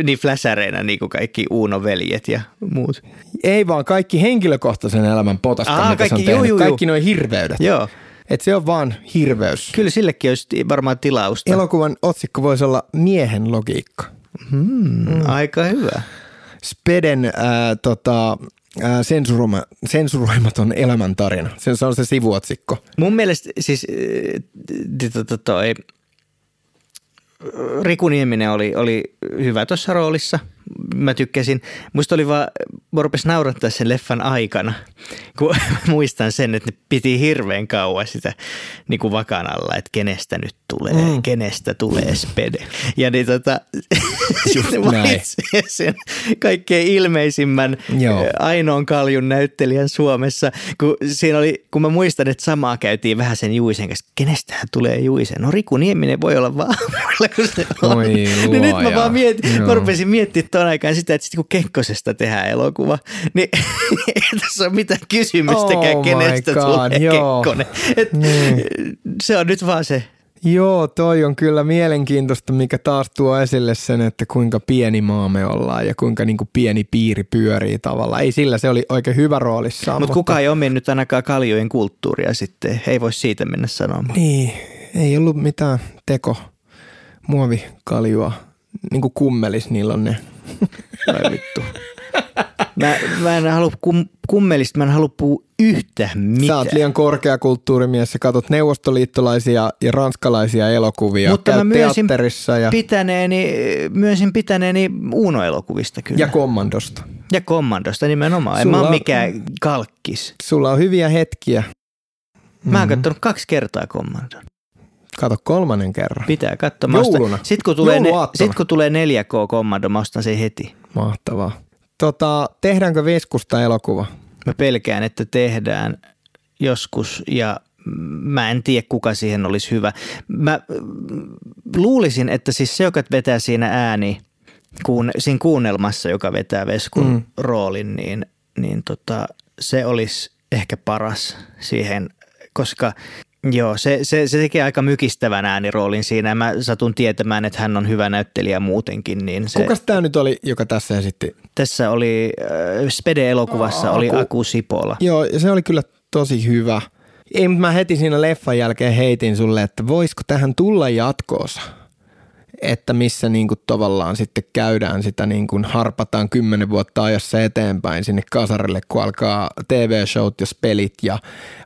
Niin fläsäreinä niin kuin kaikki Uuno-veljet ja muut. Ei vaan kaikki henkilökohtaisen elämän potaska, Aha, mitä kaikki, se on tehnyt. Juu, juu, kaikki noin hirveydet. Joo. Et se on vaan hirveys. Kyllä sillekin olisi varmaan tilausta. Elokuvan otsikko voisi olla miehen logiikka. Hmm, mm. Aika hyvä. Speden äh, tota, äh, sensuroima, sensuroimaton elämäntarina. Se on se sivuotsikko. Mun mielestä siis äh, toi, Riku Nieminen oli, oli hyvä tuossa roolissa. Mä tykkäsin. Musta oli vaan, mä rupesin naurattaa sen leffan aikana, kun muistan sen, että ne piti hirveän kauan sitä niin kuin vakan alla, että kenestä nyt tulee, mm. kenestä tulee spede. Ja niin tota, sen kaikkein ilmeisimmän Joo. ainoan kaljun näyttelijän Suomessa, kun siinä oli, kun mä muistan, että samaa käytiin vähän sen Juisen kanssa, kenestä tulee Juisen? No Riku Nieminen voi olla vaan kun se on. Oi, niin nyt mä vaan mietin, Joo. mä rupesin miettimään tuon aikaan sitä, että kun Kekkosesta tehdään elokuva, niin ei tässä ole mitään kysymystäkään, oh kenestä God, tulee joo. Kekkonen. Et niin. Se on nyt vaan se Joo, toi on kyllä mielenkiintoista, mikä taas tuo esille sen, että kuinka pieni maa me ollaan ja kuinka niin kuin pieni piiri pyörii tavallaan. Ei sillä, se oli oikein hyvä roolissa. Mut mutta kuka ei ole nyt ainakaan kaljojen kulttuuria sitten, ei voi siitä mennä sanomaan. Niin, ei ollut mitään teko muovikaljua, niin kuin kummelis, niillä on ne. Vai vittu. Mä, mä en halua kum, kummelista, mä en halua puhua yhtä mitään. Sä oot liian korkeakulttuurimies, sä katsot neuvostoliittolaisia ja ranskalaisia elokuvia, Mutta mä myönsin ja... pitäneeni, myönsin pitäneeni Uuno-elokuvista kyllä. Ja Kommandosta. Ja Kommandosta nimenomaan, sulla en mä ole mikään kalkkis. Sulla on hyviä hetkiä. Mä oon mm-hmm. katsonut kaksi kertaa Kommandon. Kato kolmannen kerran. Pitää katsoa. Jouluna. Sitten kun, tulee ne, sit, kun tulee 4K-kommando, mä ostan sen heti. Mahtavaa. Tota, tehdäänkö Veskusta elokuva? Mä pelkään, että tehdään joskus ja mä en tiedä, kuka siihen olisi hyvä. Mä luulisin, että siis se, joka vetää siinä ääni, kuun, siinä kuunnelmassa, joka vetää Veskun mm. roolin, niin, niin tota, se olisi ehkä paras siihen, koska Joo, se, se, se tekee aika mykistävän ääniroolin siinä. Mä satun tietämään, että hän on hyvä näyttelijä muutenkin. Niin se, Kukas tämä nyt oli, joka tässä esitti? Tässä oli, äh, Spede-elokuvassa Aa, oli Aku, Aku Sipola. Joo, ja se oli kyllä tosi hyvä. Ei, mutta mä heti siinä leffan jälkeen heitin sulle, että voisiko tähän tulla jatkoosa? Että missä niin kuin tavallaan sitten käydään sitä niin kuin harpataan kymmenen vuotta ajassa eteenpäin sinne kasarille, kun alkaa TV-showt ja pelit ja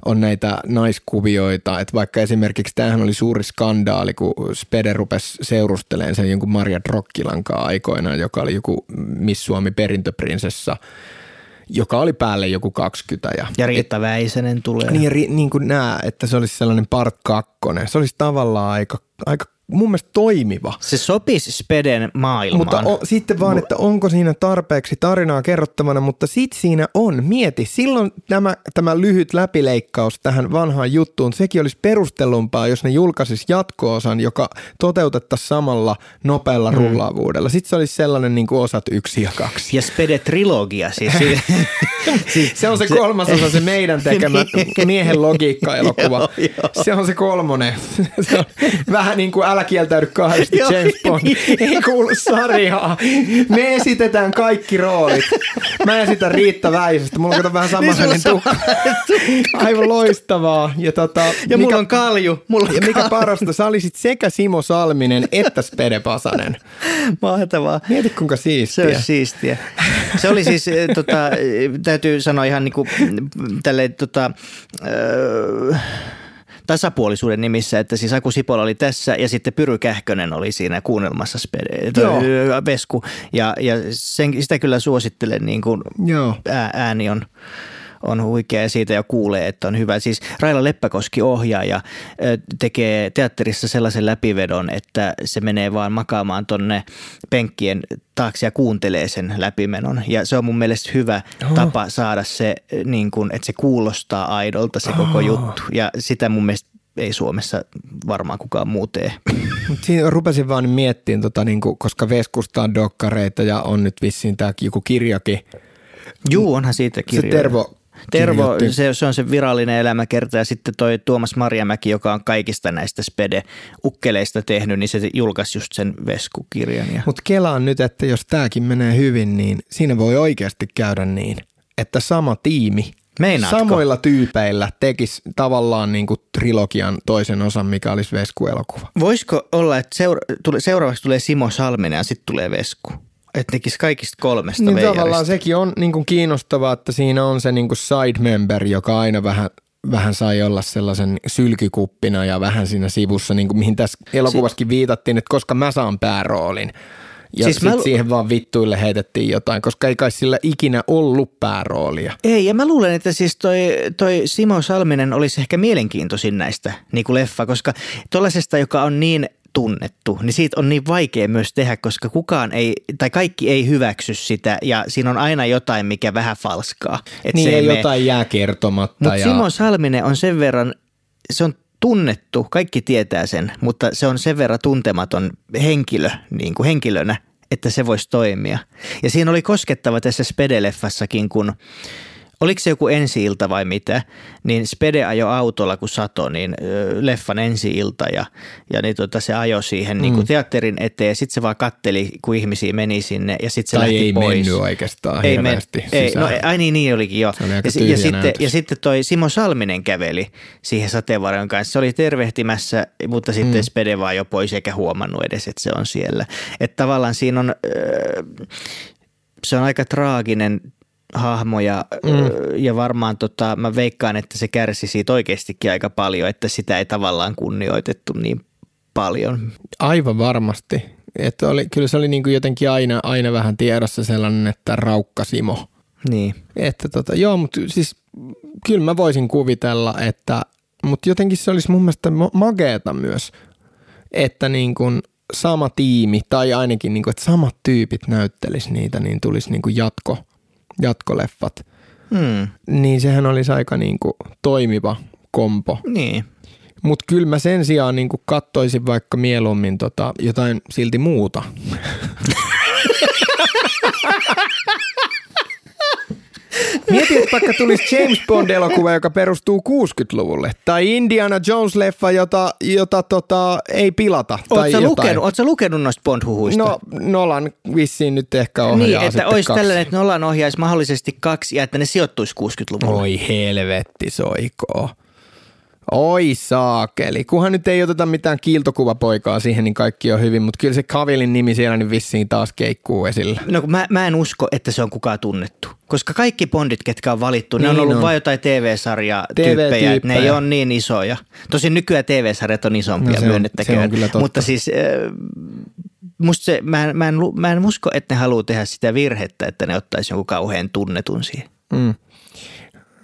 on näitä naiskuvioita, että vaikka esimerkiksi tämähän oli suuri skandaali, kun Spede rupesi seurusteleen sen jonkun Maria Drokkilankaa aikoinaan, joka oli joku Miss Suomi perintöprinsessa, joka oli päälle joku 20. Ja, ja Riitta Väisänen tulee. Niin, niin kuin nämä, että se olisi sellainen part kakkonen. Se olisi tavallaan aika, aika mun mielestä toimiva. Se sopisi Speden maailmaan. Mutta o, sitten vaan, että onko siinä tarpeeksi tarinaa kerrottavana, mutta sit siinä on. Mieti, silloin tämä, tämä lyhyt läpileikkaus tähän vanhaan juttuun, sekin olisi perustellumpaa, jos ne julkaisis jatkoosan, joka toteutettaisiin samalla nopealla mm. rullaavuudella. Sitten se olisi sellainen niin kuin osat yksi ja kaksi. Ja Spede-trilogia siis. siis se on se kolmas osa, se meidän tekemä niin. miehen logiikka-elokuva. Se on se kolmonen. Se on vähän niin kuin älä kieltäydy kahdesta James Bond. Ei kuulu sarjaa. Me esitetään kaikki roolit. Mä esitän Riitta Väisestä. Mulla on vähän sama niin tukka. Aivan loistavaa. Ja, tota, ja mikä, mulla on kalju. Mulla on ja mikä parasta, sä olisit sekä Simo Salminen että Spede Pasanen. Mahtavaa. Mieti kuinka siistiä. Se on siistiä. Se oli siis, eh, tota, täytyy sanoa ihan niin kuin tälleen, tota, öö, tasapuolisuuden nimissä, että siis Aku Sipola oli tässä ja sitten Pyry Kähkönen oli siinä kuunnelmassa spede, Vesku ja, ja sen, sitä kyllä suosittelen, niin kuin Joo. ääni on on huikea ja siitä jo kuulee, että on hyvä. Siis Raila Leppäkoski ohjaaja tekee teatterissa sellaisen läpivedon, että se menee vaan makaamaan tonne penkkien taakse ja kuuntelee sen läpimenon. Ja se on mun mielestä hyvä oh. tapa saada se, niin kuin, että se kuulostaa aidolta se koko oh. juttu. Ja sitä mun mielestä ei Suomessa varmaan kukaan muu tee. Siinä rupesin vaan miettimään, tota, niin kuin, koska Veskusta on dokkareita ja on nyt vissiin tämä joku kirjakin. Juu, onhan siitä kirja. Se Tervo Tervo, se, se on se virallinen elämäkerta ja sitten toi Tuomas Marjamäki, joka on kaikista näistä spede-ukkeleista tehnyt, niin se julkaisi just sen Vesku-kirjan. Ja... Mutta kelaan nyt, että jos tämäkin menee hyvin, niin siinä voi oikeasti käydä niin, että sama tiimi Meinaatko? samoilla tyypeillä tekisi tavallaan niin kuin trilogian toisen osan, mikä olisi Vesku-elokuva. Voisiko olla, että seura- tule, seuraavaksi tulee Simo Salminen ja sitten tulee Vesku? Että tekisi kaikista kolmesta Niin veijarista. tavallaan sekin on niin kuin kiinnostavaa, että siinä on se niin kuin side member, joka aina vähän vähän sai olla sellaisen sylkykuppina ja vähän siinä sivussa, niin kuin mihin tässä elokuvassakin viitattiin, että koska mä saan pääroolin. Ja siis sit mä... siihen vaan vittuille heitettiin jotain, koska ei kai sillä ikinä ollut pääroolia. Ei, ja mä luulen, että siis toi, toi Simo Salminen olisi ehkä mielenkiintoisin näistä niin kuin leffa, koska tuollaisesta, joka on niin tunnettu, niin siitä on niin vaikea myös tehdä, koska kukaan ei, tai kaikki ei hyväksy sitä ja siinä on aina jotain, mikä vähän falskaa. Et niin se ei jotain jää kertomatta. Mutta ja... Simo Salminen on sen verran, se on tunnettu, kaikki tietää sen, mutta se on sen verran tuntematon henkilö, niin kuin henkilönä, että se voisi toimia. Ja siinä oli koskettava tässä Spedeleffassakin, kun oliko se joku ensi-ilta vai mitä, niin Spede ajo autolla kun sato, niin leffan ensi-ilta ja, ja niin tota, se ajo siihen niin kuin mm. teatterin eteen. Sitten se vaan katteli, kun ihmisiä meni sinne ja sitten se tai lähti ei pois. mennyt oikeastaan ei men, ei, no, ai niin, niin olikin jo. Ja, ja, sitten, ja sitten toi Simo Salminen käveli siihen sateenvarjon kanssa. Se oli tervehtimässä, mutta sitten mm. Spede vaan jo pois eikä huomannut edes, että se on siellä. Että tavallaan siinä on... se on aika traaginen hahmo ja, mm. ja varmaan tota, mä veikkaan, että se kärsi siitä oikeastikin aika paljon, että sitä ei tavallaan kunnioitettu niin paljon. Aivan varmasti. Että oli, kyllä se oli niin kuin jotenkin aina, aina vähän tiedossa sellainen, että raukkasimo. Niin. Että tota, joo, mutta siis kyllä mä voisin kuvitella, että, mutta jotenkin se olisi mun mielestä mageeta myös, että niin kuin sama tiimi tai ainakin niin kuin, että samat tyypit näyttelis niitä, niin tulisi niin kuin jatko – jatkoleffat, hmm. niin sehän olisi aika niin kuin toimiva kompo. Niin. Mutta kyllä mä sen sijaan niin kattoisin vaikka mieluummin tota jotain silti muuta. Mieti, että vaikka tulisi James Bond-elokuva, joka perustuu 60-luvulle, tai Indiana Jones-leffa, jota, jota tota, ei pilata. Tai Oletko lukenut, ootko lukenut noista Bond-huhuista? No Nolan vissiin nyt ehkä ohjaa Niin, että olisi kaksi. tällainen, että Nolan ohjaisi mahdollisesti kaksi ja että ne sijoittuisi 60-luvulle. Oi helvetti soikoo. Oi saakeli. Kunhan nyt ei oteta mitään kiiltokuvapoikaa siihen, niin kaikki on hyvin, mutta kyllä se Kavilin nimi siellä niin vissiin taas keikkuu esillä. No mä, mä en usko, että se on kukaan tunnettu. Koska kaikki bondit, ketkä on valittu, niin ne on ollut on. vain jotain TV-sarjaa tyyppejä, että ne ei ole niin isoja. Tosin nykyään TV-sarjat on isompia, no, myönnettäköön. Mutta siis äh, musta se, mä, mä, en, mä en usko, että ne haluaa tehdä sitä virhettä, että ne ottaisi jonkun kauhean tunnetun siihen. Mm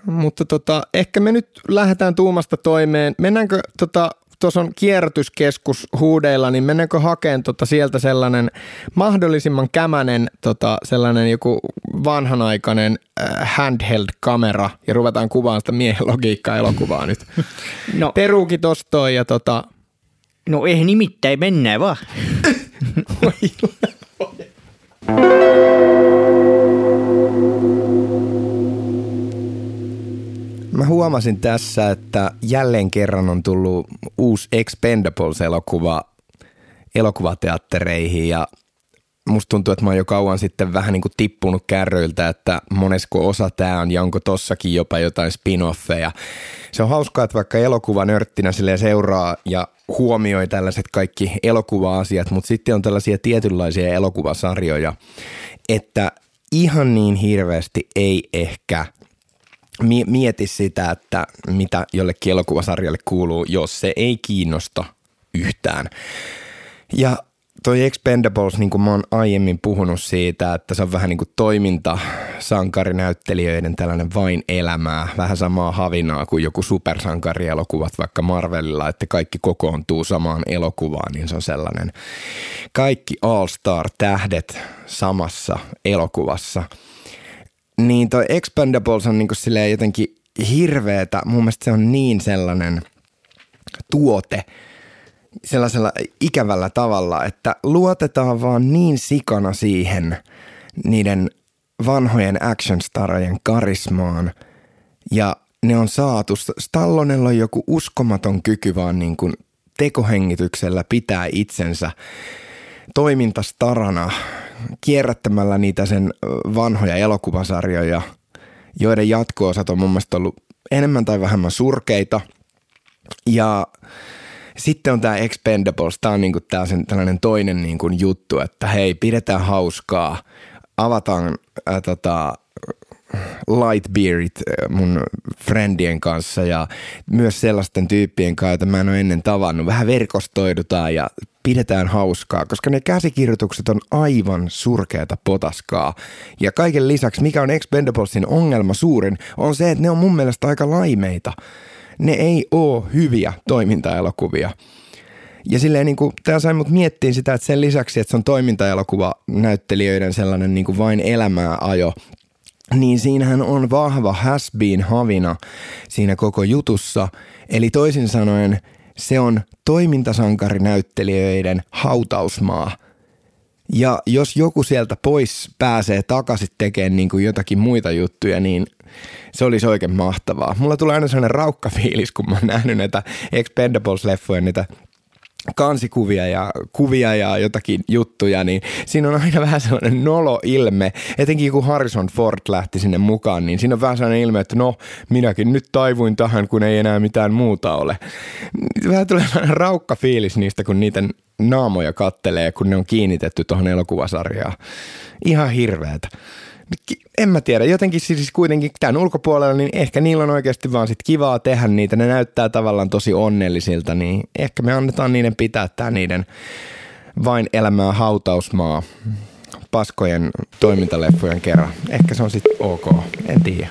mutta tota, ehkä me nyt lähdetään tuumasta toimeen. Mennäänkö tota, tuossa on kierrätyskeskus huudeilla, niin mennäänkö hakeen tota sieltä sellainen mahdollisimman kämänen tota, sellainen joku vanhanaikainen äh, handheld-kamera ja ruvetaan kuvaamaan sitä miehen logiikkaa elokuvaa nyt. No. Peruuki tossa ja tota... No ei nimittäin mennään vaan. Mä huomasin tässä, että jälleen kerran on tullut uusi Expendables-elokuva elokuvateattereihin ja musta tuntuu, että mä oon jo kauan sitten vähän niin kuin tippunut kärryiltä, että monesko osa tää on ja onko tossakin jopa jotain spin-offeja. Se on hauskaa, että vaikka elokuva nörttinä sille seuraa ja huomioi tällaiset kaikki elokuva-asiat, mutta sitten on tällaisia tietynlaisia elokuvasarjoja, että ihan niin hirveästi ei ehkä – mieti sitä, että mitä jollekin elokuvasarjalle kuuluu, jos se ei kiinnosta yhtään. Ja toi Expendables, niin kuin mä oon aiemmin puhunut siitä, että se on vähän niin kuin toiminta sankarinäyttelijöiden tällainen vain elämää, vähän samaa havinaa kuin joku supersankarielokuvat vaikka Marvelilla, että kaikki kokoontuu samaan elokuvaan, niin se on sellainen kaikki All-Star-tähdet samassa elokuvassa. Niin toi Expendables on niin kuin silleen jotenkin hirveetä, mun mielestä se on niin sellainen tuote, sellaisella ikävällä tavalla, että luotetaan vaan niin sikana siihen niiden vanhojen actionstarojen karismaan ja ne on saatu. Stallonella on joku uskomaton kyky vaan niin kuin tekohengityksellä pitää itsensä toimintastarana kierrättämällä niitä sen vanhoja elokuvasarjoja, joiden jatko-osat on mun mielestä ollut enemmän tai vähemmän surkeita. Ja sitten on tämä Expendables, tämä on niinku tää sen tällainen toinen niinku juttu, että hei, pidetään hauskaa, avataan ää, tota, Lightbeerit mun friendien kanssa ja myös sellaisten tyyppien kanssa, joita mä en ole ennen tavannut. Vähän verkostoidutaan ja pidetään hauskaa, koska ne käsikirjoitukset on aivan surkeata potaskaa. Ja kaiken lisäksi, mikä on Expendablesin ongelma suurin, on se, että ne on mun mielestä aika laimeita ne ei ole hyviä toimintaelokuvia. Ja silleen niin kuin, tämä sai mut miettiin sitä, että sen lisäksi, että se on toimintaelokuva näyttelijöiden sellainen niin kuin vain elämää ajo, niin siinähän on vahva has havina siinä koko jutussa. Eli toisin sanoen se on toimintasankarinäyttelijöiden hautausmaa. Ja jos joku sieltä pois pääsee takaisin tekemään niin kuin jotakin muita juttuja, niin se olisi oikein mahtavaa. Mulla tulee aina sellainen raukkafiilis, kun mä oon nähnyt näitä Expendables-leffoja, niitä kansikuvia ja kuvia ja jotakin juttuja, niin siinä on aina vähän sellainen nolo ilme. Etenkin kun Harrison Ford lähti sinne mukaan, niin siinä on vähän sellainen ilme, että no, minäkin nyt taivuin tähän, kun ei enää mitään muuta ole. Vähän tulee raukka fiilis niistä, kun niiden naamoja kattelee, kun ne on kiinnitetty tuohon elokuvasarjaan. Ihan hirveätä en mä tiedä, jotenkin siis kuitenkin tämän ulkopuolella, niin ehkä niillä on oikeasti vaan sit kivaa tehdä niitä. Ne näyttää tavallaan tosi onnellisilta, niin ehkä me annetaan niiden pitää tää niiden vain elämää hautausmaa paskojen toimintaleffojen kerran. Ehkä se on sitten ok, en tiedä.